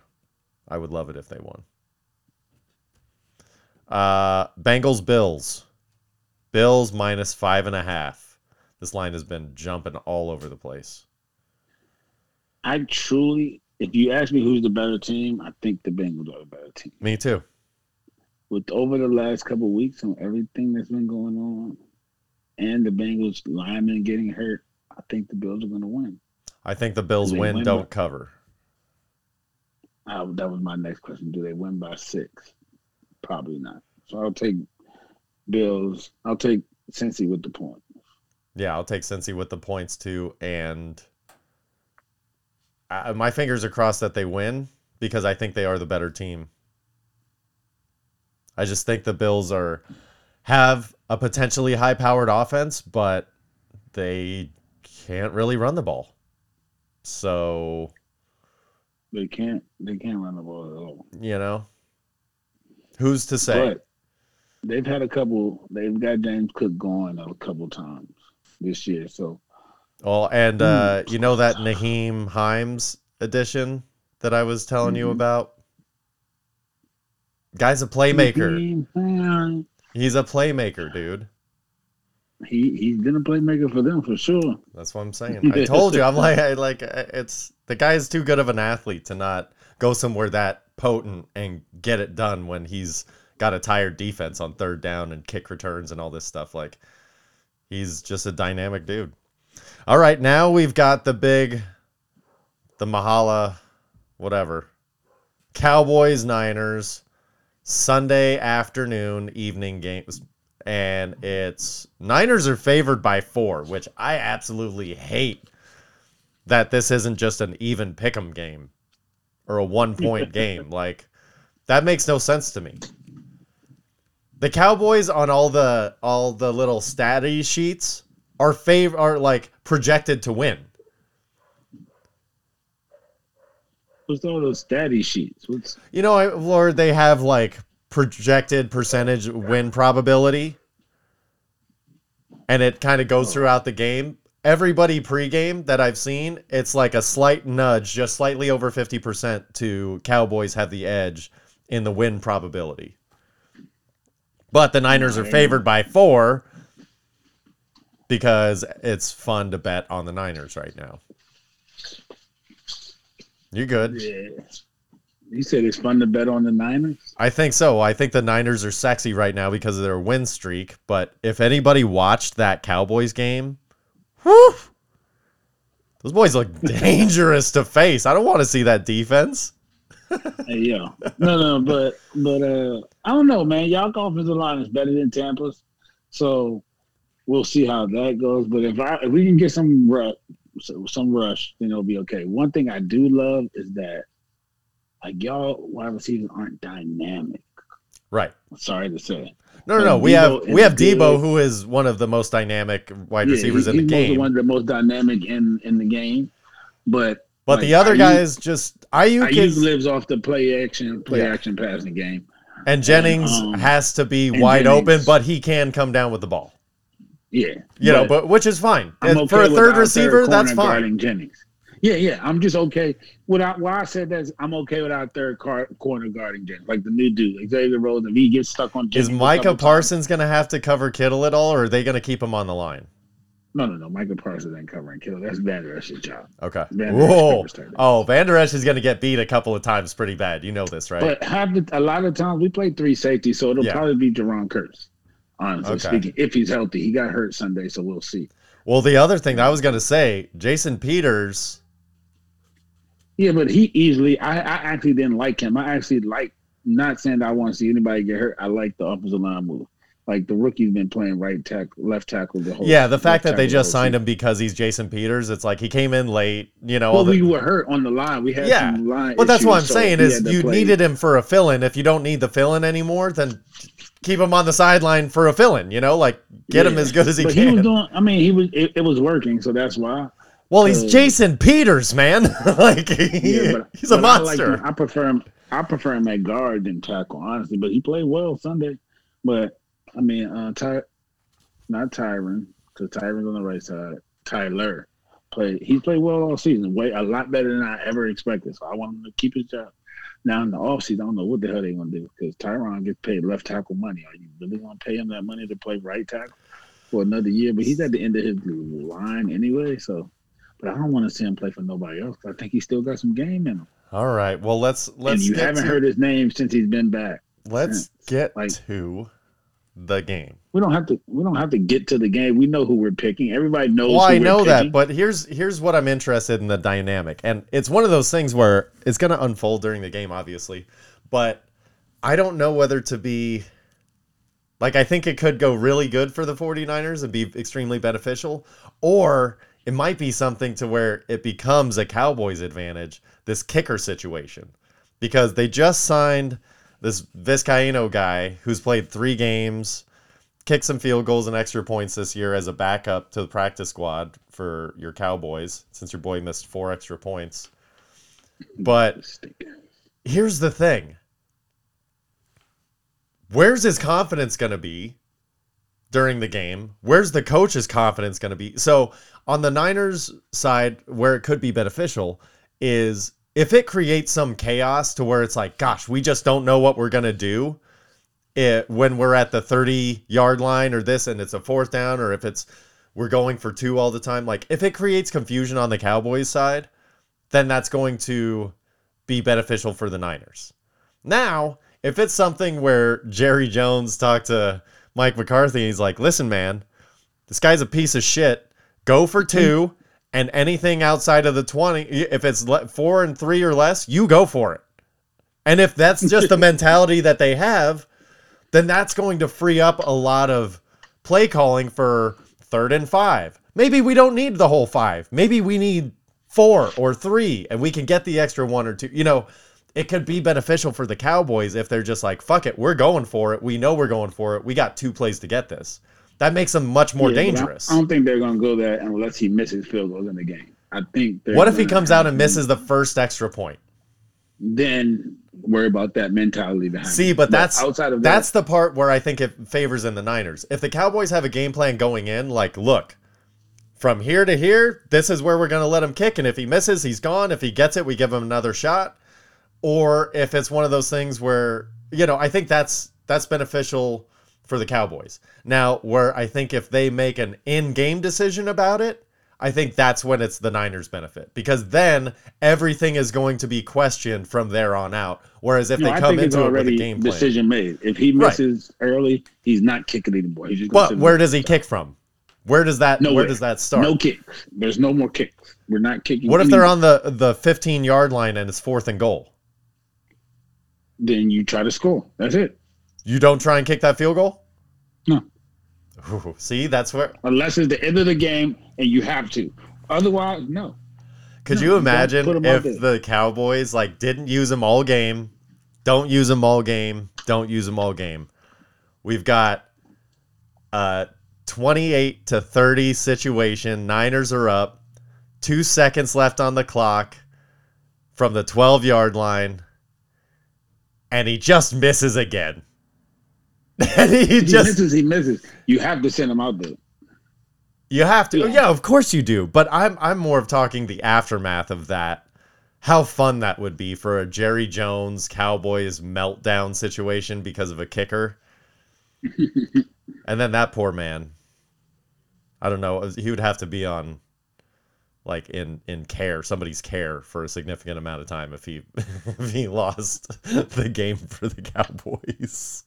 I would love it if they won. Uh, Bengals Bills. Bills minus five and a half. This line has been jumping all over the place. I truly, if you ask me who's the better team, I think the Bengals are the better team. Me too. With over the last couple weeks and everything that's been going on, and the Bengals linemen getting hurt, I think the Bills are going to win. I think the Bills win, win don't by- cover. Uh, that was my next question. Do they win by six? Probably not. So I'll take Bills. I'll take Cincy with the point. Yeah, I'll take Cincy with the points too, and I, my fingers are crossed that they win because I think they are the better team. I just think the Bills are have a potentially high-powered offense, but they can't really run the ball. So They can't. They can't run the ball at all. you know, who's to say? But they've had a couple. They've got James Cook going a couple times this year. So Well, and uh, you know that Nyheim Hines edition that I was telling you Mhm. about. Guy's a playmaker. He, He's a playmaker, dude. he he's been a playmaker for them for sure. That's what I'm saying. I told you. I'm like, I like it's the guy's too good of an athlete to not go somewhere that potent and get it done when he's got a tired defense on third down and kick returns and all this stuff. Like, he's just a dynamic dude. All right, now we've got the big, the Mahala, whatever, Cowboys Niners, Sunday afternoon evening games and it's Niners are favored by four, which I absolutely hate that this isn't just an even pick'em game or a one point game. Like that makes no sense to me. The Cowboys on all the all the little statty sheets are fav- are like projected to win. What's all those statty sheets? What's You know, I- Lord, they have like projected percentage win probability, and it kind of goes oh. throughout the game. Everybody pregame that I've seen, it's like a slight nudge, just slightly over 50% to Cowboys have the edge in the win probability. But the Niners are favored by four because it's fun to bet on the Niners right now. You good? yeah? You said it's fun to bet on the Niners. I think so. I think the Niners are sexy right now because of their win streak. But if anybody watched that Cowboys game, whew, those boys look dangerous to face. I don't want to see that defense. Hey, yo, no, no, but but uh, I don't know, man. Y'all offensive line is better than Tampa's, so we'll see how that goes. But if I if we can get some rush, some rush, then it'll be okay. One thing I do love is that like y'all wide receivers aren't dynamic. Right. Sorry to say. No, no, no. We Deebo have we have good. Deebo, who is one of the most dynamic wide Yeah, receivers he- in the he's game. one of the most dynamic in in the game. But But like, the other you- guys just Aiyuk Aiyuk is, lives off the play action, play Yeah. action passing game. and Jennings um, has to be and wide open, but he can come down with the ball. Yeah, You know, but which is fine okay for a third receiver. corner that's fine. Jennings. Yeah, yeah. I'm just okay without. Why I said that is I'm okay with our third car, corner guarding Jennings, like the new dude, Xavier Rhodes. If he gets stuck on Is Jennings, a Micah Parsons going to have to cover Kittle at all, or are they going to keep him on the line? No, no, no. Michael Parsons ain't covering Kittle. That's Vander Esch's job. Okay. Van Whoa. covers tight ends. Oh, Vander Esch is going to get beat a couple of times pretty bad. You know this, right? But have the, a lot of times we play three safety, so it'll Yeah. probably be Jayron Kearse. Honestly Okay. speaking, if he's healthy, he got hurt Sunday, so we'll see. well, the other thing that I was going to say, Jason Peters. Yeah, but he easily. I, I actually didn't like him. I actually like. Not saying that I want to see anybody get hurt. I like the offensive line move. Like the rookie's been playing right tackle, left tackle the whole. Yeah, the fact that they tackle the just signed season. him because he's Jason Peters, it's like he came in late. You know, Well, all the- we were hurt on the line. We had Yeah. some line. Well, that's what I'm so saying is you play. needed him for a fill-in. If you don't need the fill-in anymore, then keep him on the sideline for a fill-in. You know, like get him as good as he but can. he was doing. I mean, he was. It, it was working, so that's why. well, he's Jason Peters, man. like he- Yeah, but he's a but I like monster. I prefer him. I prefer him at guard than tackle, honestly. But he played well Sunday. But I mean, uh, Ty, not Tyron, because Tyron's on the right side. Tyler played. He's played well all season. Way a lot better than I ever expected. So I want him to keep his job. Now in the offseason, I don't know what the hell they're gonna do because Tyron gets paid left tackle money. Are you really gonna pay him that money to play right tackle for another year? But he's at the end of his line anyway. So, but I don't want to see him play for nobody else. I think he still got some game in him. All right. Well, let's let's and you haven't to, heard his name since he's been back. let's get like- to the game. We don't have to. We don't have to get to the game. We know who we're picking. Everybody knows. Well, I know that, but here's here's what I'm interested in the dynamic, and it's one of those things where it's going to unfold during the game, obviously, but I don't know whether to be like I think it could go really good for the 49ers and be extremely beneficial, or it might be something to where it becomes a Cowboys advantage, this kicker situation, because they just signed this Vizcaino guy who's played three games kicked some field goals and extra points this year as a backup to the practice squad for your Cowboys, since your boy missed four extra points. But here's the thing where's his confidence going to be during the game? Where's the coach's confidence going to be? So, on the Niners side, where it could be beneficial is if it creates some chaos to where it's like, gosh, we just don't know what we're to do it when we're at the 30 yard line or this and it's a fourth down or if it's we're going for two all the time like if it creates confusion on the cowboys side then that's going to be beneficial for the niners. Now if it's something where jerry jones talked to mike mccarthy he's like listen man this guy's a piece of shit. Go for two and anything outside of the 20 if it's le- four and three or less you go for it and if that's just the mentality that they have then that's going to free up a lot of play calling for third and five. Maybe we don't need the whole five. Maybe we need four or three and we can get the extra one or two. You know, it could be beneficial for the Cowboys if they're just like, fuck it, we're going for it. We know we're going for it. We got two plays to get this. That makes them much more Yeah, dangerous. I, don't think they're gonna go there unless he misses field goals in the game. I think. What if he comes out and misses the first extra point? Then worry about that mentality behind. See, it. but that's outside of that, that's the part where I think it favors in the Niners. If the Cowboys have a game plan going in, like, look, from here to here, this is where we're going to let him kick, and if he misses, he's gone. If he gets it, we give him another shot. Or if it's one of those things where you know, I think that's that's beneficial for the Cowboys. Now, where I think if they make an in-game decision about it, I think that's when it's the Niners' benefit because then everything is going to be questioned from there on out. Whereas if No, they come into it with a game plan, decision made. If he Right. misses early, he's not kicking anymore. He's just but where does he kick from? Where does that Nowhere. where does that start? No kicks. There's no more kicks. We're not kicking. what if they're on the the 15 yard line and it's fourth and goal? Then you try to score. That's it. You don't try and kick that field goal? No. Ooh, see, that's where Unless it's the end of the game and you have to. Otherwise, no. Could No, you imagine put 'em out if the Cowboys like didn't use them all game, don't use them all game, don't use them all game? We've got a 28 to 30 situation. Niners are up. 2 seconds left on the clock. from the 12 yard line, and he just misses again. And he He just misses, he misses. You have to send him out there. You have to. Yeah. Yeah. of course you do. But I'm I'm more of talking the aftermath of that. How fun that would be for a Jerry Jones Cowboys meltdown situation because of a kicker. and then that poor man. I don't know. He would have to be on like in in care, somebody's care for a significant amount of time if he if he lost the game for the Cowboys.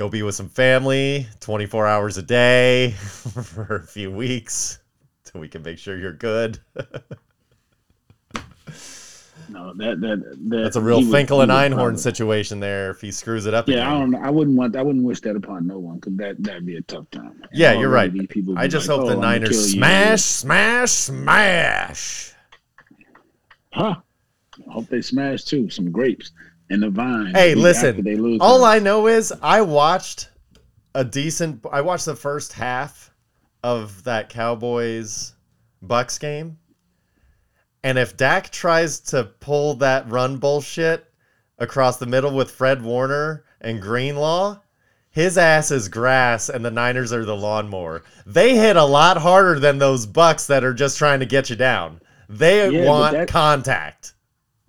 Go be with some family 24 hours a day for a few weeks till we can make sure you're good. No, that that, that That's a real would- Finkel and Einhorn probably- situation there if he screws it up Yeah, I don't. I wouldn't want. I wouldn't wish that upon no one because that that'd be a tough time. And Yeah, you're right. people I just like, hope "Oh, the I'ma Niners kill you." smash, smash, smash. Huh? I hope they smash too. Some grapes and the vine. Hey, listen, All. I know is I watched a decent. I watched the first half of that Cowboys Bucks game, and if Dak tries to pull that run bullshit across the middle with Fred Warner and Greenlaw, his ass is grass, and the Niners are the lawnmower. They hit a lot harder than those Bucks that are just trying to get you down. They Yeah, want that- contact.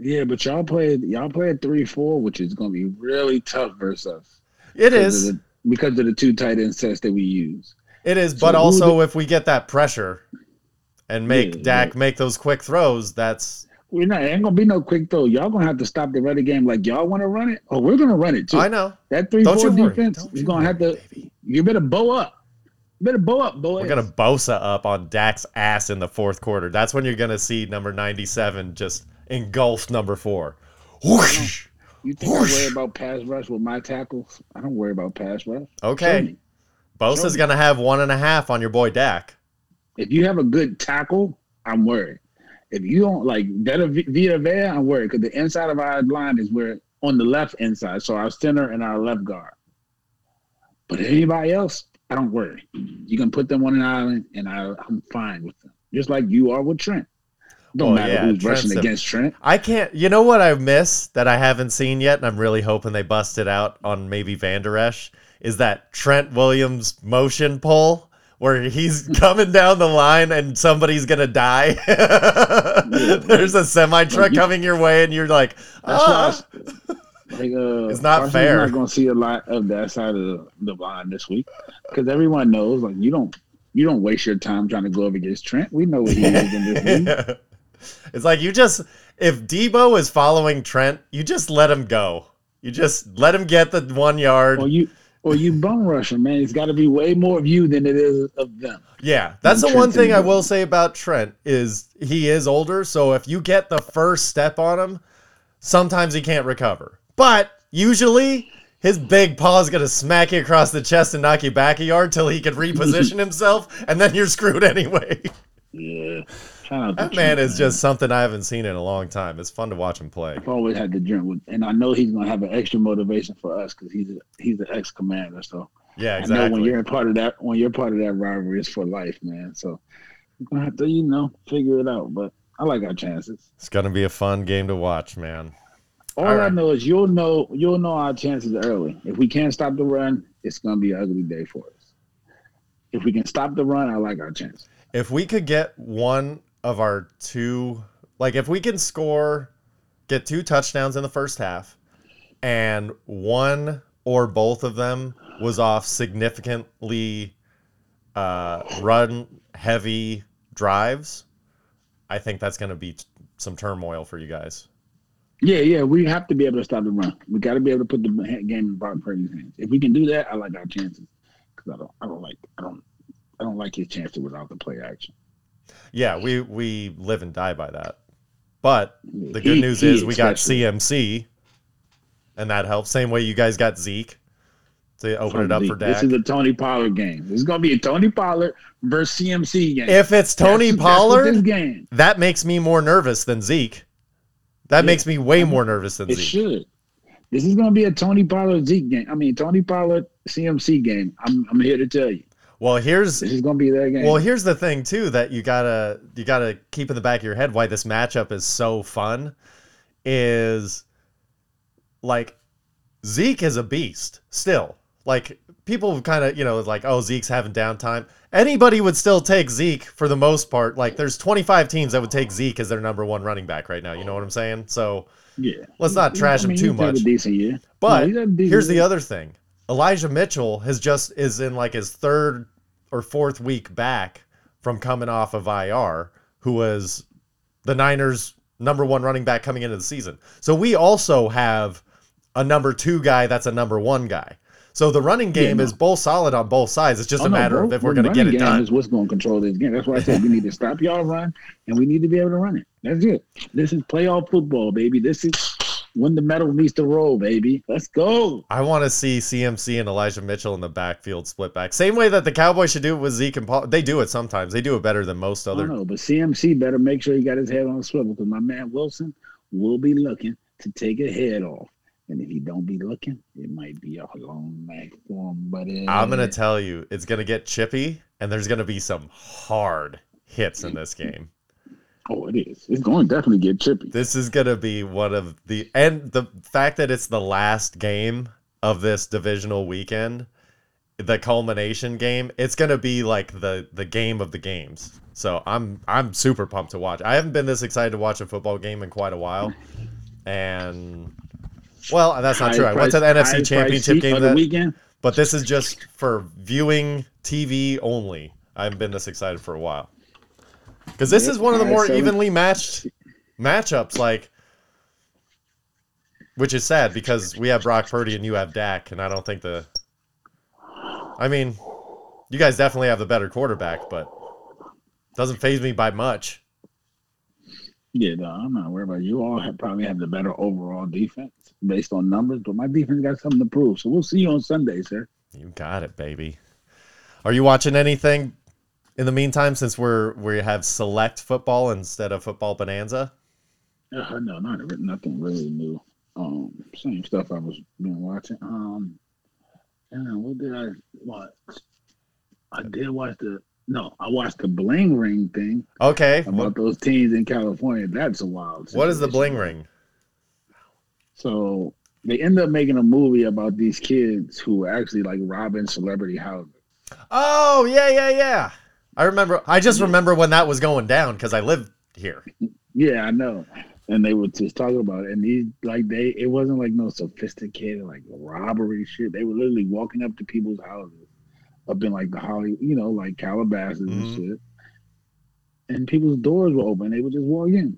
Yeah, but y'all played. Y'all played three four, which is going to be really tough versus us. It because of the, because of the two tight end sets that we use. It is, So but also if we get that pressure and make Yeah, Dak make those quick throws, that's We're not. Ain't gonna be no quick throw. Y'all gonna have to stop the running game. Like y'all want to run it, Oh, we're gonna run it too. I know. That three Don't four defense is gonna have to. baby. You better bow up. You better bow up, boys. We're gonna Bosa up on Dak's ass in the fourth quarter. That's when you're gonna see number ninety-seven just engulf number four. Whoosh! You think I worry about pass rush with my tackles? I don't worry about pass rush. Okay. Bosa's gonna have one and a half on your boy Dak. If you have a good tackle, I'm worried. If you don't like Vita Vita Vea, I'm worried because the inside of our line is where on the left inside, so our center and our left guard. But anybody else, I don't worry. You can put them on an island, and I, I'm fine with them. Just like you are with Trent. Don't Oh, matter yeah, who's Trent's rushing against Trent. I can't. You know what I miss that I haven't seen yet, and I'm really hoping they bust it out on maybe Vander Esch is that Trent Williams motion pull where he's coming down the line and somebody's gonna die. There's a semi truck Like coming your way, and you're like, ah. Like, uh, It's not Carson's fair. not going to see a lot of that side of the, the line this week because everyone knows, like, you don't you don't waste your time trying to go up against Trent. We know what he is in this league. it's like you just if Deebo is following Trent, you just let him go. You just let him get the one yard. Or you or you bum rush him, man. It's got to be way more of you than it is of them. Yeah, that's the Trent's one thing I will say about Trent is he is older, so if you get the first step on him, sometimes he can't recover. But usually his big paw is gonna smack you across the chest and knock you back a yard till he can reposition himself, and then you're screwed anyway. Yeah, shout That man Trent, is just something I haven't seen in a long time. It's fun to watch him play. I've always had to drink with, and I know he's gonna have an extra motivation for us because he's a, he's an ex commander. So Yeah, I know when you're a part of that, when you're part of that rivalry, it's for life, man. So we're gonna have to, you know, figure it out. But I like our chances. It's gonna be a fun game to watch, man. All, All I know is you'll know you'll know our chances early. If we can't stop the run, it's gonna be an ugly day for us. If we can stop the run, I like our chances. If we could get one of our two, like if we can score, get two touchdowns in the first half, and one or both of them was off significantly uh, run heavy drives, I think that's going to be t- some turmoil for you guys. Yeah, yeah, we have to be able to stop the run. We got to be able to put the game in Brock Purdy's hands. If we can do that, I like our chances because I don't, I don't like, I don't, I don't like his chances without the play action. Yeah, we we live and die by that. But the good he- news he is we got. CMC, and that helps. Same way you guys got Zeke to open it up for This is a Tony Pollard game. This is gonna be a Tony Pollard versus CMC game. If it's Tony That's- that's Pollard, this game. that makes me more nervous than Zeke. That Yeah. makes me way more nervous than It Zeke. should. This is gonna be a Tony Pollard Zeke game. I mean Tony Pollard CMC game. I'm I'm here to tell you. Well, here's This is gonna be their game. well, here's the thing too that you gotta you gotta keep in the back of your head why this matchup is so fun is like Zeke is a beast still. Like people kind of you know like oh Zeke's having downtime. Anybody would still take Zeke for the most part. Like there's 25 teams that would take Zeke as their number one running back right now. You know what I'm saying? So yeah. let's not trash I mean, him too much. Decent year. But No, he's had a decent here's the other thing. Elijah Mitchell has just is in like his third or fourth week back from coming off of IR, who was the Niners' number one running back coming into the season. So we also have a number two guy that's a number one guy. So the running game no. is both solid on both sides. It's just Oh, a no, matter bro. of if we're going to get running it game done. Is what's going to control this game. That's why I said we need to stop y'all run, and we need to be able to run it. That's it. This is playoff football, baby. This is when the metal meets the roll, baby. Let's go. I want to see CMC and Elijah Mitchell in the backfield split back. Same way that the Cowboys should do it with Zeke and Paul. They do it sometimes. They do it better than most I other don't know, but CMC better make sure he got his head on a swivel because my man Wilson will be looking to take a head off. And if he don't be looking, it might be a long night for him. But I'm gonna tell you, it's gonna get chippy, and there's gonna be some hard hits in this game. Oh, it is. It's going to definitely get chippy. This is gonna be one of the and the fact that it's the last game of this divisional weekend, the culmination game. It's gonna be like the the game of the games. So I'm I'm super pumped to watch. I haven't been this excited to watch a football game in quite a while, and well, that's not true. I went to the NFC Championship game that weekend. but this is just for viewing TV only. I haven't been this excited for a while. Because this Yep, is one of the more evenly matched matchups, like, which is sad because we have Brock Purdy and you have Dak, and I don't think the. I mean, you guys definitely have the better quarterback, but doesn't phase me by much. Yeah, no, I'm not worried about it. you. All have, probably have the better overall defense based on numbers, but my defense got something to prove. So we'll see you on Sunday, sir. You got it, baby. Are you watching anything in the meantime since we're we have select football instead of football bonanza? Uh, no, not nothing really new. Um, same stuff I was been watching. Um, and what did I watch? I did watch the no, I watched the Bling Ring thing Okay. about What, those teens in California. That's a wild. what is the bling ring? So they end up making a movie about these kids who were actually like robbing celebrity houses. Oh, yeah, yeah, yeah. I remember I just remember when that was going down because I lived here. Yeah, I know. And they were just talking about it, and these like they it wasn't like no sophisticated like robbery shit. They were literally walking up to people's houses, up in like the Holly, you know, like Calabasas Mhm. and shit. And people's doors were open. They would just walk in.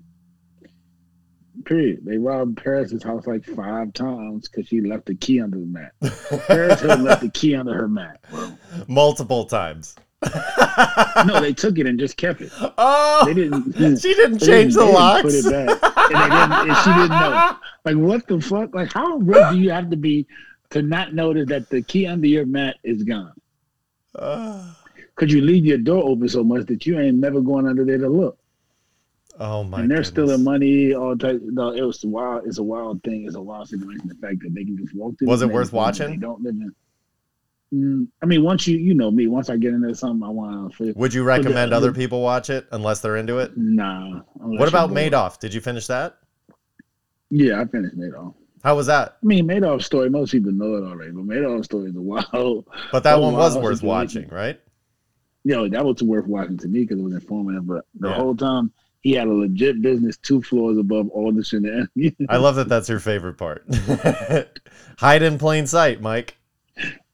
Period. They robbed Paris's house like five times because she left the key under the mat. Paris had left the key under her mat. Bro. Multiple times. No, they took it and just kept it. oh, They didn't. she didn't change the didn't- they didn't locks. Put it back, and, they didn't, and she didn't know. Like, what the fuck? Like, how rude do you have to be to not notice that the key under your mat is gone? Could you leave your door open so much that you ain't never going under there to look. oh my! and they're goodness. stealing money. All type. No, it was wild. It's a wild thing. It's a wild situation. The fact that they can just walk through. Was it worth watching? They don't live in. Mm, I mean, once you you know me, once I get into something, I want to. Would you recommend the- other people watch it unless they're into it? Nah. What about. Madoff? Did you finish that? Yeah, I finished Madoff. How was that? I mean, Madoff's story, most people know it already, but Madoff's story is a wild. But that one was worth watching, right? You know, that was worth watching to me because it was informative. But the Yeah. whole time, he had a legit business two floors above all the shenanigans. I love that. That's your favorite part. Hide in plain sight, Mike.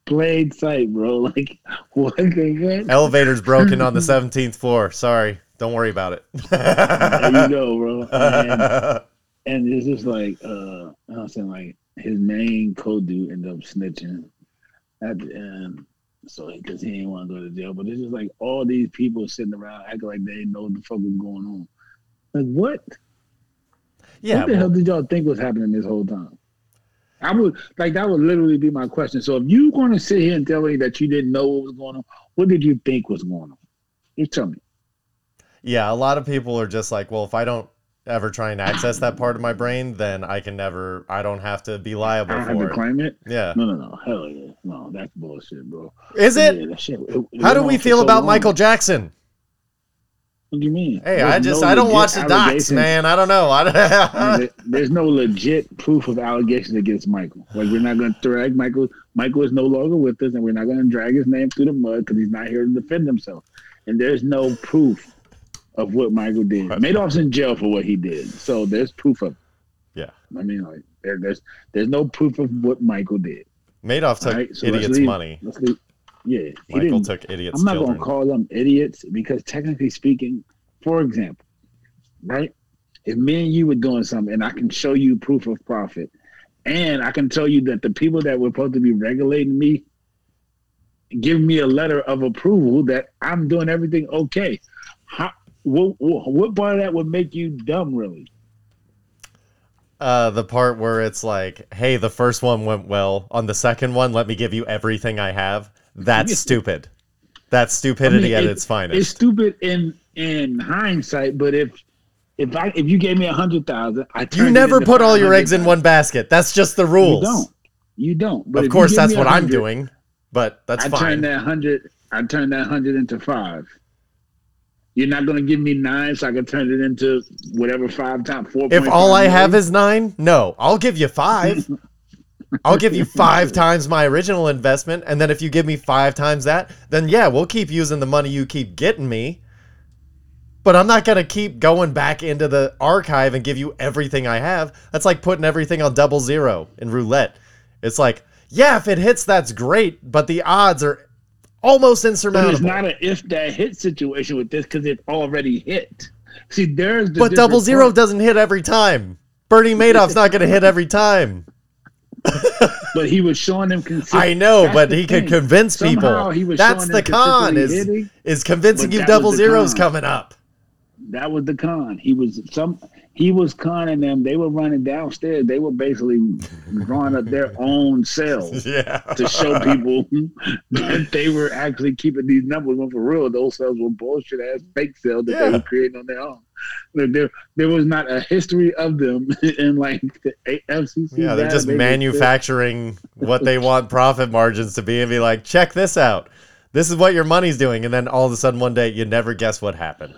Plain sight, bro. Like, what the? Elevator's broken on the 17th floor. Sorry. Don't worry about it. There you go, bro. And, and it's just like, uh, I'm saying, like, his main co dude ended up snitching at the end. So, because he didn't want to go to jail. But it's just like all these people sitting around acting like they didn't know what the fuck was going on. Like, what? yeah. what the well, hell did y'all think was happening this whole time? I would like that would literally be my question. So if you're going to sit here and tell me that you didn't know what was going on, what did you think was going on? You tell me. yeah. A lot of people are just like, well, if I don't, ever try and access that part of my brain, then I can never. I don't have to be liable don't have for to it. claim it. Yeah. No, no, no. Hell yeah. No, that's bullshit, bro. Is it? Yeah, shit, it- it How do we feel so about long. Michael Jackson? What do you mean? Hey, There's I just no I don't watch the docs, man. I don't know. I There- There's no legit proof of allegations against Michael. Like we're not going to drag Michael. Michael is no longer with us, and we're not going to drag his name through the mud because he's not here to defend himself. And there's no proof of what Michael did. Madoff's in jail for what he did, so there's proof of. It. yeah. I mean, like there, there's there's no proof of what Michael did. Madoff took Alright, so idiots' money. Let's leave. Yeah, Michael took idiots' I'm not children. to call them idiots because technically speaking, for example, right? If me and you were doing something and I can show you proof of profit, and I can tell you that the people that were supposed to be regulating me give me a letter of approval that I'm doing everything okay. How, what, what, what part of that would make you dumb, really? Uh, the part where it's like, hey, the first one went well. On the second one, let me give you everything I have. That's stupid. That's stupidity I at mean, its It's finest. It's stupid in in hindsight, but if if I if you gave me a hundred thousand, I You never put all your eggs in one basket. That's just the rules. You don't. You don't. But Of course, that's what I'm doing. But that's fine. I fine. turned that hundred. I turned that hundred into five. You're not going to give me nine, so I can turn it into whatever five times four. If all I have is nine, no, I'll give you five. I'll give you five times my original investment, and then if you give me five times that, then yeah, we'll keep using the money you keep getting me. But I'm not gonna keep going back into the archive and give you everything I have. That's like putting everything on double zero in roulette. It's like, yeah, if it hits, that's great, but the odds are almost But it's not an if that hit situation with this because it already hit. See, there's the but double zero part. doesn't hit every time. Bernie Madoff's not gonna hit every time. But he was showing them I know, That's but he could convince Somehow people. That's the con is hitting. is convincing you double zeros con. coming up. That was the con. He was some. He was conning them. They were running downstairs. They were basically drawing up their own cells Yeah. to show people that they were actually keeping these numbers. When for real, those cells were bullshit ass fake cells that they were creating on their own. Like, There, there was not a history of them in like the FCC. Yeah, they're just manufacturing what they want profit margins to be and be like, check this out. This is what your money's doing. And then all of a sudden one day you never guess what happened.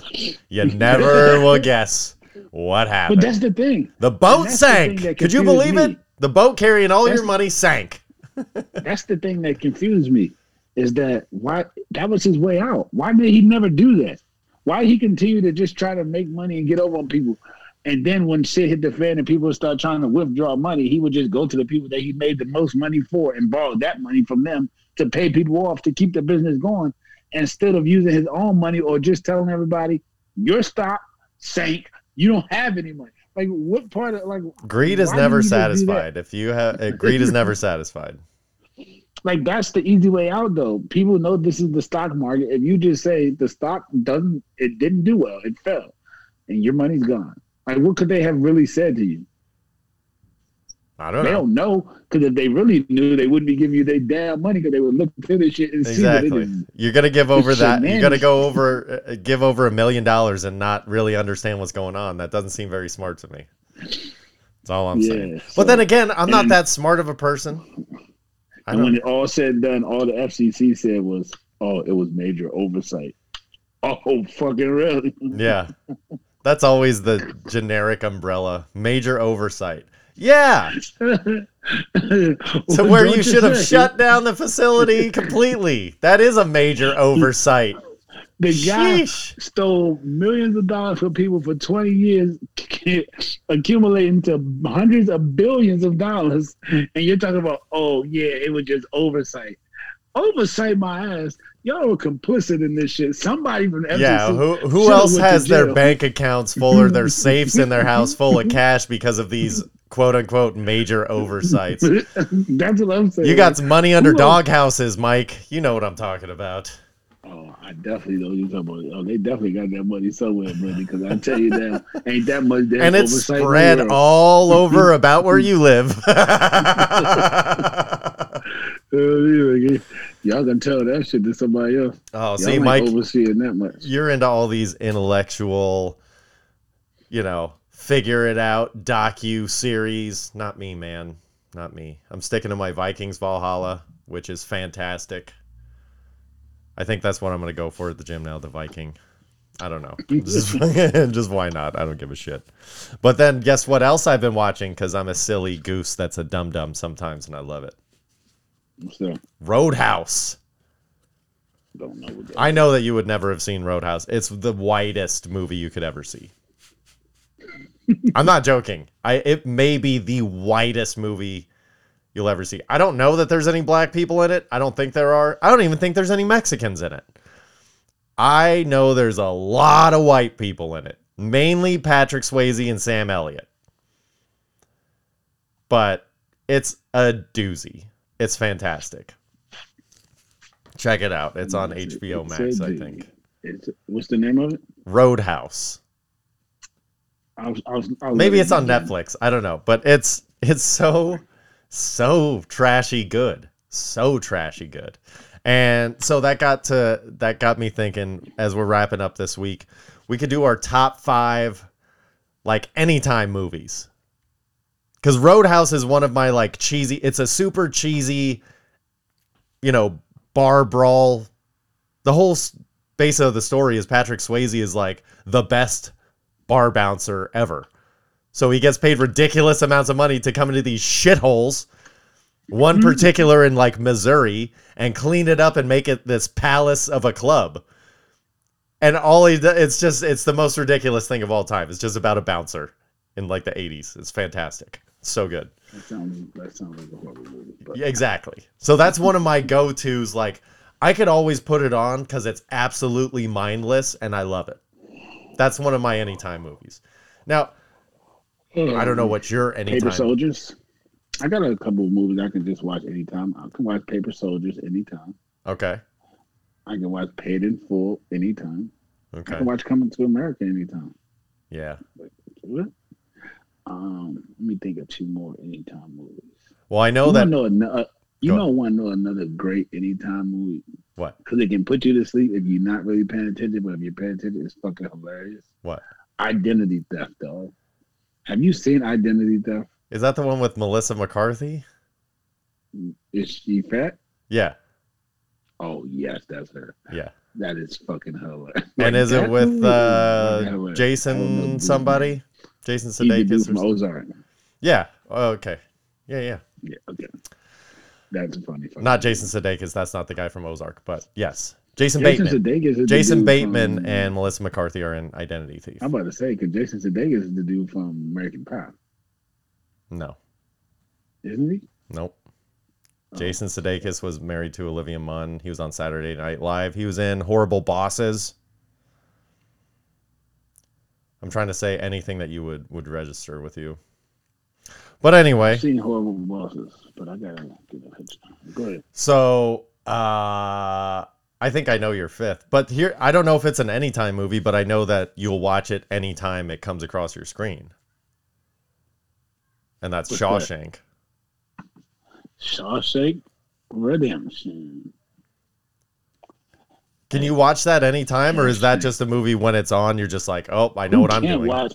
You never will guess what happened. But that's the thing. The boat that's the sank. Could you believe me. it? The boat carrying all your money sank. That's the thing that confused me. Is that why that was his way out? Why did he never do that? Why he continue to just try to make money and get over on people? And then when shit hit the fan and people start trying to withdraw money, he would just go to the people that he made the most money for and borrow that money from them to pay people off to keep the business going instead of using his own money or just telling everybody your stock sank. You don't have any money. Like what part of like Greed is never did he just do that? satisfied. If you have uh, greed is never satisfied. Like that's the easy way out though. People know this is the stock market. If you just say the stock doesn't it didn't do well, it fell, and your money's gone. Like what could they have really said to you? I don't know. They know. don't know because if they really knew, they wouldn't be giving you their damn money because they would look into this shit and see that it Exactly. You're gonna give over that. You're gonna go over, uh, give over a million dollars and not really understand what's going on. That doesn't seem very smart to me. That's all I'm saying. Yeah, but then again, I'm not that smart of a person. And when it all said and done, all the FCC said was, "Oh, it was major oversight." Oh, fucking really? Yeah, that's always the generic umbrella. Major oversight. Yeah, so where you should have shut down the facility completely. That is a major oversight. The guy Sheesh. stole millions of dollars from people for 20 years, accumulating to hundreds of billions of dollars. And you're talking about, oh, yeah, it was just oversight. Oversight, my ass. Y'all were complicit in this shit. Somebody from FCC. Yeah, who who else has their bank accounts full or their safes in their house full of cash because of these quote unquote major oversights? That's what I'm saying. You got some money under dog houses, Mike. You know what I'm talking about. I definitely know you're talking about. Oh, they definitely got that money somewhere, buddy. Because I tell you now, ain't that much damn And it's oversight in the spread all over about where you live. Y'all can tell that shit to somebody else. oh, Y'all see, ain't Mike, overseeing that much. you're into all these intellectual, you know, figure it out docu series. Not me, man. Not me. I'm sticking to my Vikings Valhalla, which is fantastic. I think that's what I'm gonna go for at the gym now. The Viking. I don't know. Just, just why not? I don't give a shit. But then guess what else I've been watching? Because I'm a silly goose that's a dum dum sometimes, and I love it. So Roadhouse. don't know what that. I know that you would never have seen Roadhouse. It's the whitest movie you could ever see. I'm not joking. I it may be the whitest movie you'll ever see. I don't know that there's any black people in it. I don't think there are. I don't even think there's any Mexicans in it. I know there's a lot of white people in it. Mainly Patrick Swayze and Sam Elliott. But it's a doozy. It's fantastic. Check it out. It's on It's- HBO Max, I think. It's, what's the name of it? Roadhouse. I was, I was, I was Maybe it's on looking at it. Netflix. I don't know, but it's it's so so trashy good. So trashy good. And so that got to that got me thinking as we're wrapping up this week, we could do our top 5 like anytime movies. Cuz Roadhouse is one of my like cheesy it's a super cheesy you know, bar brawl. The whole base of the story is Patrick Swayze is like the best bar bouncer ever. So he gets paid ridiculous amounts of money to come into these shitholes, one particular in like Missouri, and clean it up and make it this palace of a club. And all he does, it's just, it's the most ridiculous thing of all time. It's just about a bouncer in like the 80s. It's fantastic. so good. That sounds that sounds like a horrible movie. But exactly. So that's one of my go tos. Like, I could always put it on because it's absolutely mindless and I love it. That's one of my anytime movies. Now, I don't know what your anytime. Paper. Soldiers. I got a couple of movies I can just watch anytime. I can watch Paper Soldiers anytime. Okay. I can watch Paid in Full anytime. Okay. I can watch Coming to America anytime. Yeah. What? Um, let me think of two more anytime movies. Well, I know you that. know another. You Go know, want to know another great anytime movie What? because it can put you to sleep if you're not really paying attention, but if you're paying attention, it's fucking hilarious. What? Identity theft, dog. Have you seen Identity Theft? Is that the one with Melissa McCarthy? Is she fat? Yeah. Oh yes, that's her. Yeah. That is fucking hilarious. And Like, is it with uh, fucking hilarious. I don't know, Jason somebody? Jason Sudeikis? from Or? Ozark. Yeah. Oh, okay. Yeah, yeah. Yeah, okay. That's a funny. Not. Jason Sudeikis. That's not the guy from Ozark, but yes, Jason, Jason Bateman. Sudeikis is the Jason Bateman from- and Melissa McCarthy are in Identity Thief. I'm about to say because Jason Sudeikis is the dude from American Pie, No, isn't he? nope. Oh. Jason Sudeikis was married to Olivia Munn. He was on Saturday Night Live. He was in Horrible Bosses. I'm trying to say anything that you would would register with you. But anyway, I've seen horrible bosses, but I gotta get a picture. Go ahead. So uh I think I know your fifth. But here I don't know if it's an anytime movie, but I know that you'll watch it anytime it comes across your screen. And that's What's that? Shawshank. Shawshank Redemption. Can you watch that anytime or is that just a movie when it's on you're just like, "Oh, I know Who what I'm doing." Watch,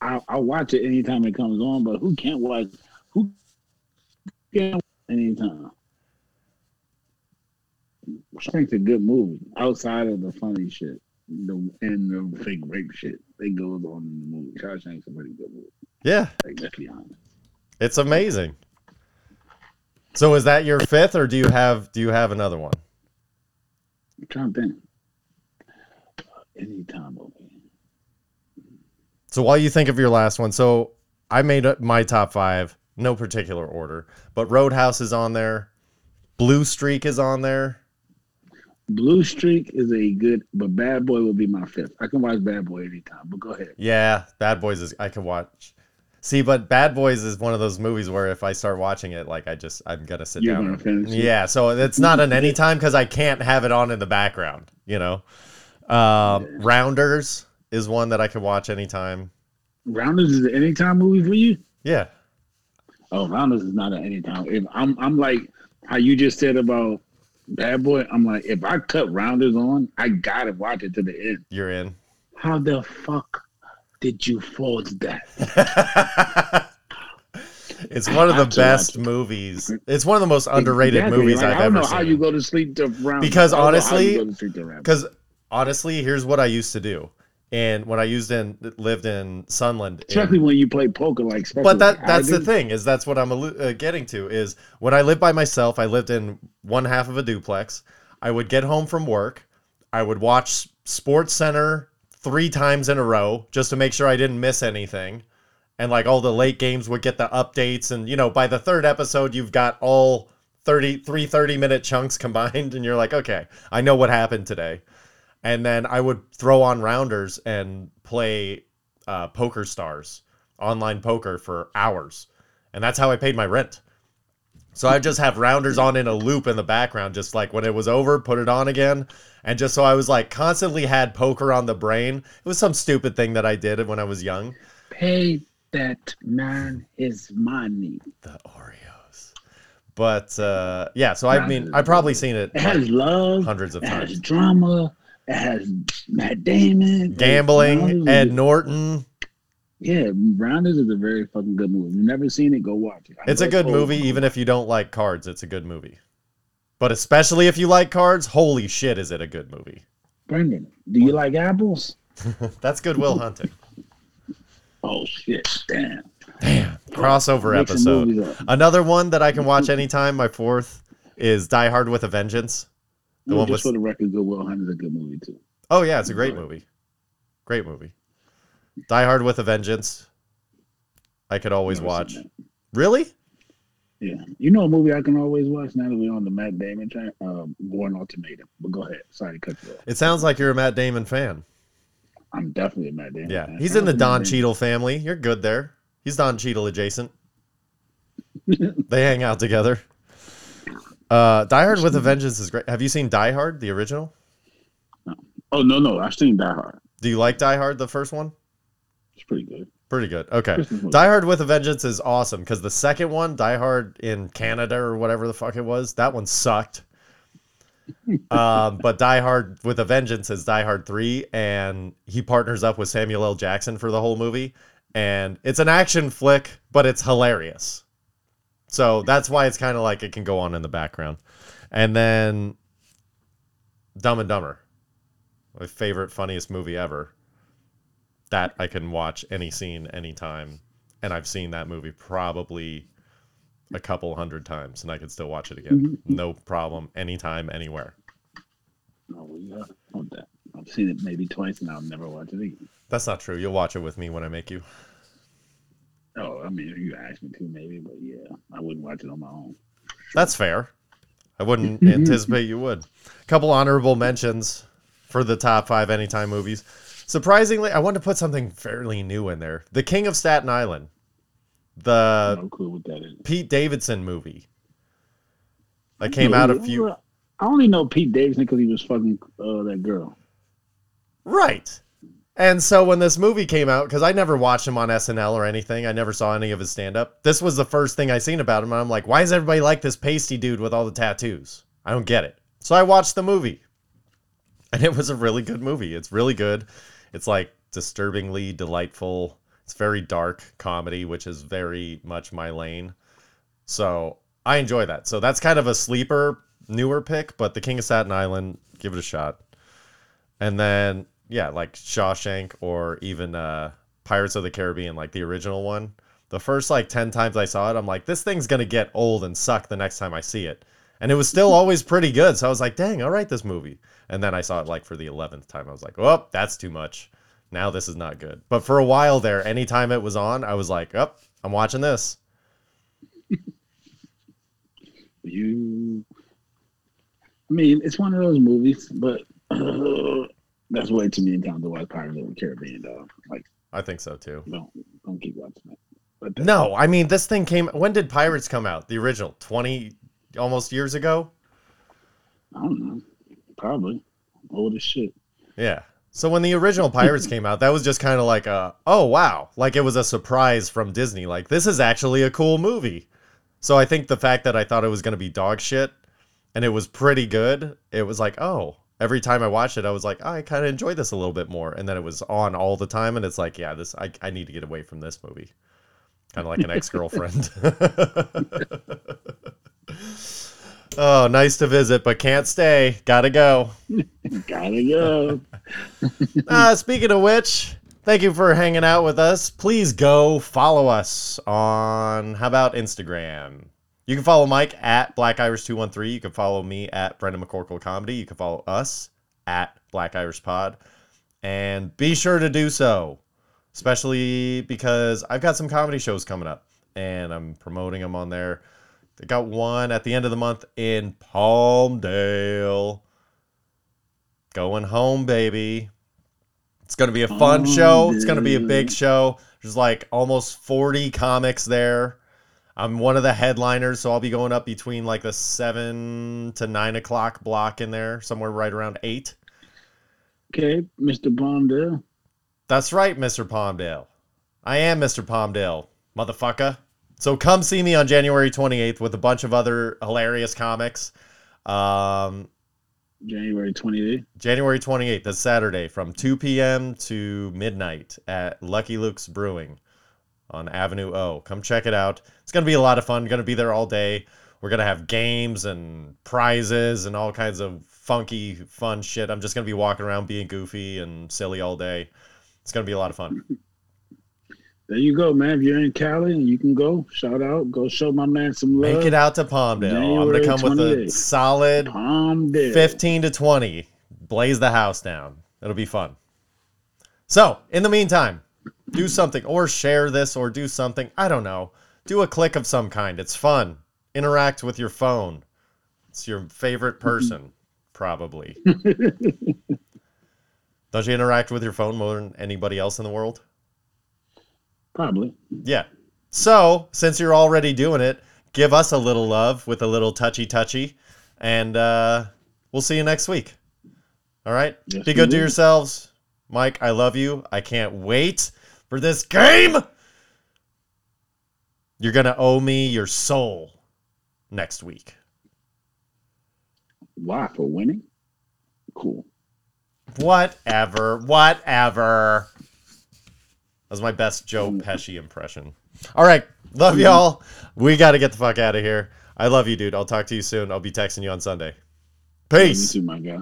I I watch it anytime it comes on, but who can't watch? Who can't watch anytime? Shank's a good movie outside of the funny shit, the and the fake rape shit that goes on in the movie. Shawshank's a pretty good movie. Yeah, Like let's be honest. it's amazing. So is that your fifth or do you have do you have another one? I'm trying to think. Anytime movie. So while you think of your last one, so I made up my top five, no particular order, but Roadhouse is on there, Blue Streak is on there. Blue Streak is a good, but Bad Boy will be my fifth. I can watch Bad Boy anytime, but go ahead. Yeah, Bad Boys is I can watch. See, but Bad Boys is one of those movies where if I start watching it, like I just I'm gonna sit You're down. gonna it. Yeah, so it's not an anytime because I can't have it on in the background. You know, um, Rounders is one that I can watch anytime. Rounders is an anytime movie for you? Yeah, Oh, Rounders is not an anytime. If I'm, I'm like how you just said about Bad Boy. I'm like, if I cut Rounders on, I gotta watch it to the end. you're in. How the fuck did you forge that? it's one of the best movies. It's one of the most underrated Exactly. movies Like, I've I don't ever know seen. how you go to sleep to round. Because I don't know how you honestly- go to sleep to round. Because honestly, here's what I used to do. And when I used in lived in Sunland, especially when you play poker, like. but that like that's the thing is that's what I'm uh, getting to is when I lived by myself. I lived in one half of a duplex. I would get home from work. I would watch Sports Center three times in a row just to make sure I didn't miss anything. And like all the late games would get the updates, and you know by the third episode you've got all 30 three 30 minute chunks combined, and you're like, okay, I know what happened today. And then I would throw on rounders and play uh, Poker Stars online poker for hours. And that's how I paid my rent. So I just have rounders on in a loop in the background, just like when it was over, put it on again. And just so I was like constantly had poker on the brain. It was some stupid thing that I did when I was young. Pay that man his money. The Oreos. But uh, yeah, so I mean, I've probably seen it It has like, love. hundreds of It has drama. It has Matt Damon. Gambling, Ed Norton. Yeah, Rounders is a very fucking good movie. If you've never seen it, go watch it. I It's a good movie, even if you don't like cards. It's a good movie. But especially if you like cards, holy shit, is it a good movie? Brendan, do you like apples? That's Goodwill Hunting. Oh shit! Damn. Damn. Crossover episode. Another one that I can watch anytime, my fourth, is Die Hard with a Vengeance. The No, one just with- for the record, Goodwill Hunting is a good movie too. Oh, yeah, it's a great movie. Great movie. Die Hard with a Vengeance. I could always Never watch. Really? Yeah, you know a movie I can always watch now that we're on the Matt Damon train. Um, Bourne Ultimatum. But go ahead. Sorry to cut you off. It sounds like you're a Matt Damon fan. I'm definitely a Matt Damon. Fan. Yeah. fan. He's in the Don Matt Cheadle family. You're good there. He's Don Cheadle adjacent. they hang out together. Uh, Die Hard with a Vengeance is great. Have you seen Die Hard, the original? Damon. Oh no, no, I've seen Die Hard. Do you like Die Hard, the first one? It's pretty good. Pretty good. Okay. Die Hard with a Vengeance is awesome because the second one, Die Hard in Canada or whatever the fuck it was, that one sucked. um, but Die Hard with a Vengeance is Die Hard 3, and he partners up with Samuel L. Jackson for the whole movie. And it's an action flick, but it's hilarious. So that's why it's kind of like it can go on in the background. And then Dumb and Dumber, my favorite, funniest movie ever that I can watch any scene anytime. And I've seen that movie probably a couple hundred times and I could still watch it again. Mm-hmm. No problem. Anytime, anywhere. Oh, well, yeah, that. I've seen it maybe twice and I'll never watch it again. That's not true. You'll watch it with me when I make you. Oh, I mean, if you asked me to, maybe, but yeah, I wouldn't watch it on my own. That's fair. I wouldn't anticipate you would. A couple honorable mentions for the top five anytime movies. Surprisingly, I wanted to put something fairly new in there. The King of Staten Island. The no clue what that is. Pete Davidson movie. That came out a few I only know Pete Davidson because he was fucking uh, that girl. Right. And so when this movie came out, because I never watched him on SNL or anything, I never saw any of his stand up. This was the first thing I seen about him. And I'm like, why does everybody like this pasty dude with all the tattoos? I don't get it. So I watched the movie. And it was a really good movie. It's really good. It's like disturbingly delightful. It's very dark comedy, which is very much my lane. So I enjoy that. So that's kind of a sleeper, newer pick, but The King of Staten Island, give it a shot. And then yeah, like Shawshank or even uh Pirates of the Caribbean, like the original one. The first like 10 times I saw it, I'm like, this thing's gonna get old and suck the next time I see it. And it was still always pretty good. So I was like, dang, I'll this movie. And then I saw it like for the 11th time. I was like, oh, that's too much. Now this is not good. But for a while there, anytime it was on, I was like, oh, I'm watching this. You, I mean, it's one of those movies, but uh, that's way too many times to watch Pirates of the Caribbean, dog. Like, I think so too. don't don't keep watching it. But No, I mean, this thing came. When did Pirates come out? The original? 20 almost years ago? I don't know. Probably old as shit. Yeah. So when the original Pirates came out, that was just kind of like a, oh wow, like it was a surprise from Disney. Like this is actually a cool movie. So I think the fact that I thought it was going to be dog shit and it was pretty good, it was like, oh, every time I watched it, I was like, oh, I kind of enjoyed this a little bit more. And then it was on all the time, and it's like, yeah, this I, I need to get away from this movie. Kind of like an ex girlfriend. oh, nice to visit, but can't stay. Gotta go. Gotta go. uh, speaking of which, thank you for hanging out with us. Please go follow us on, how about Instagram? You can follow Mike at Black Irish 213. You can follow me at Brendan McCorkle Comedy. You can follow us at Black Irish Pod. And be sure to do so, especially because I've got some comedy shows coming up and I'm promoting them on there. I got one at the end of the month in Palmdale. Going home, baby. It's going to be a fun show. It's going to be a big show. There's like almost 40 comics there. I'm one of the headliners, so I'll be going up between like the seven to nine o'clock block in there, somewhere right around eight. Okay, Mr. Palmdale. That's right, Mr. Palmdale. I am Mr. Palmdale, motherfucker. So come see me on January 28th with a bunch of other hilarious comics. Um, January 28th. January 28th, that's Saturday, from 2 p.m. to midnight at Lucky Luke's Brewing on Avenue O. Come check it out. It's going to be a lot of fun. Going to be there all day. We're going to have games and prizes and all kinds of funky, fun shit. I'm just going to be walking around being goofy and silly all day. It's going to be a lot of fun. There you go, man. If you're in Cali you can go, shout out, go show my man some love. Make it out to Palmdale. I'm going to come with a solid Palmdale. 15 to 20. Blaze the house down. It'll be fun. So, in the meantime, do something or share this or do something. I don't know. Do a click of some kind. It's fun. Interact with your phone. It's your favorite person, probably. Don't you interact with your phone more than anybody else in the world? Probably. Yeah. So, since you're already doing it, give us a little love with a little touchy touchy. And uh, we'll see you next week. All right? Yes, Be good to yourselves. Mike, I love you. I can't wait for this game. You're going to owe me your soul next week. Why? For winning? Cool. Whatever. Whatever. That was my best Joe mm. Pesci impression. All right. Love mm. y'all. We got to get the fuck out of here. I love you, dude. I'll talk to you soon. I'll be texting you on Sunday. You Peace. too, my guy.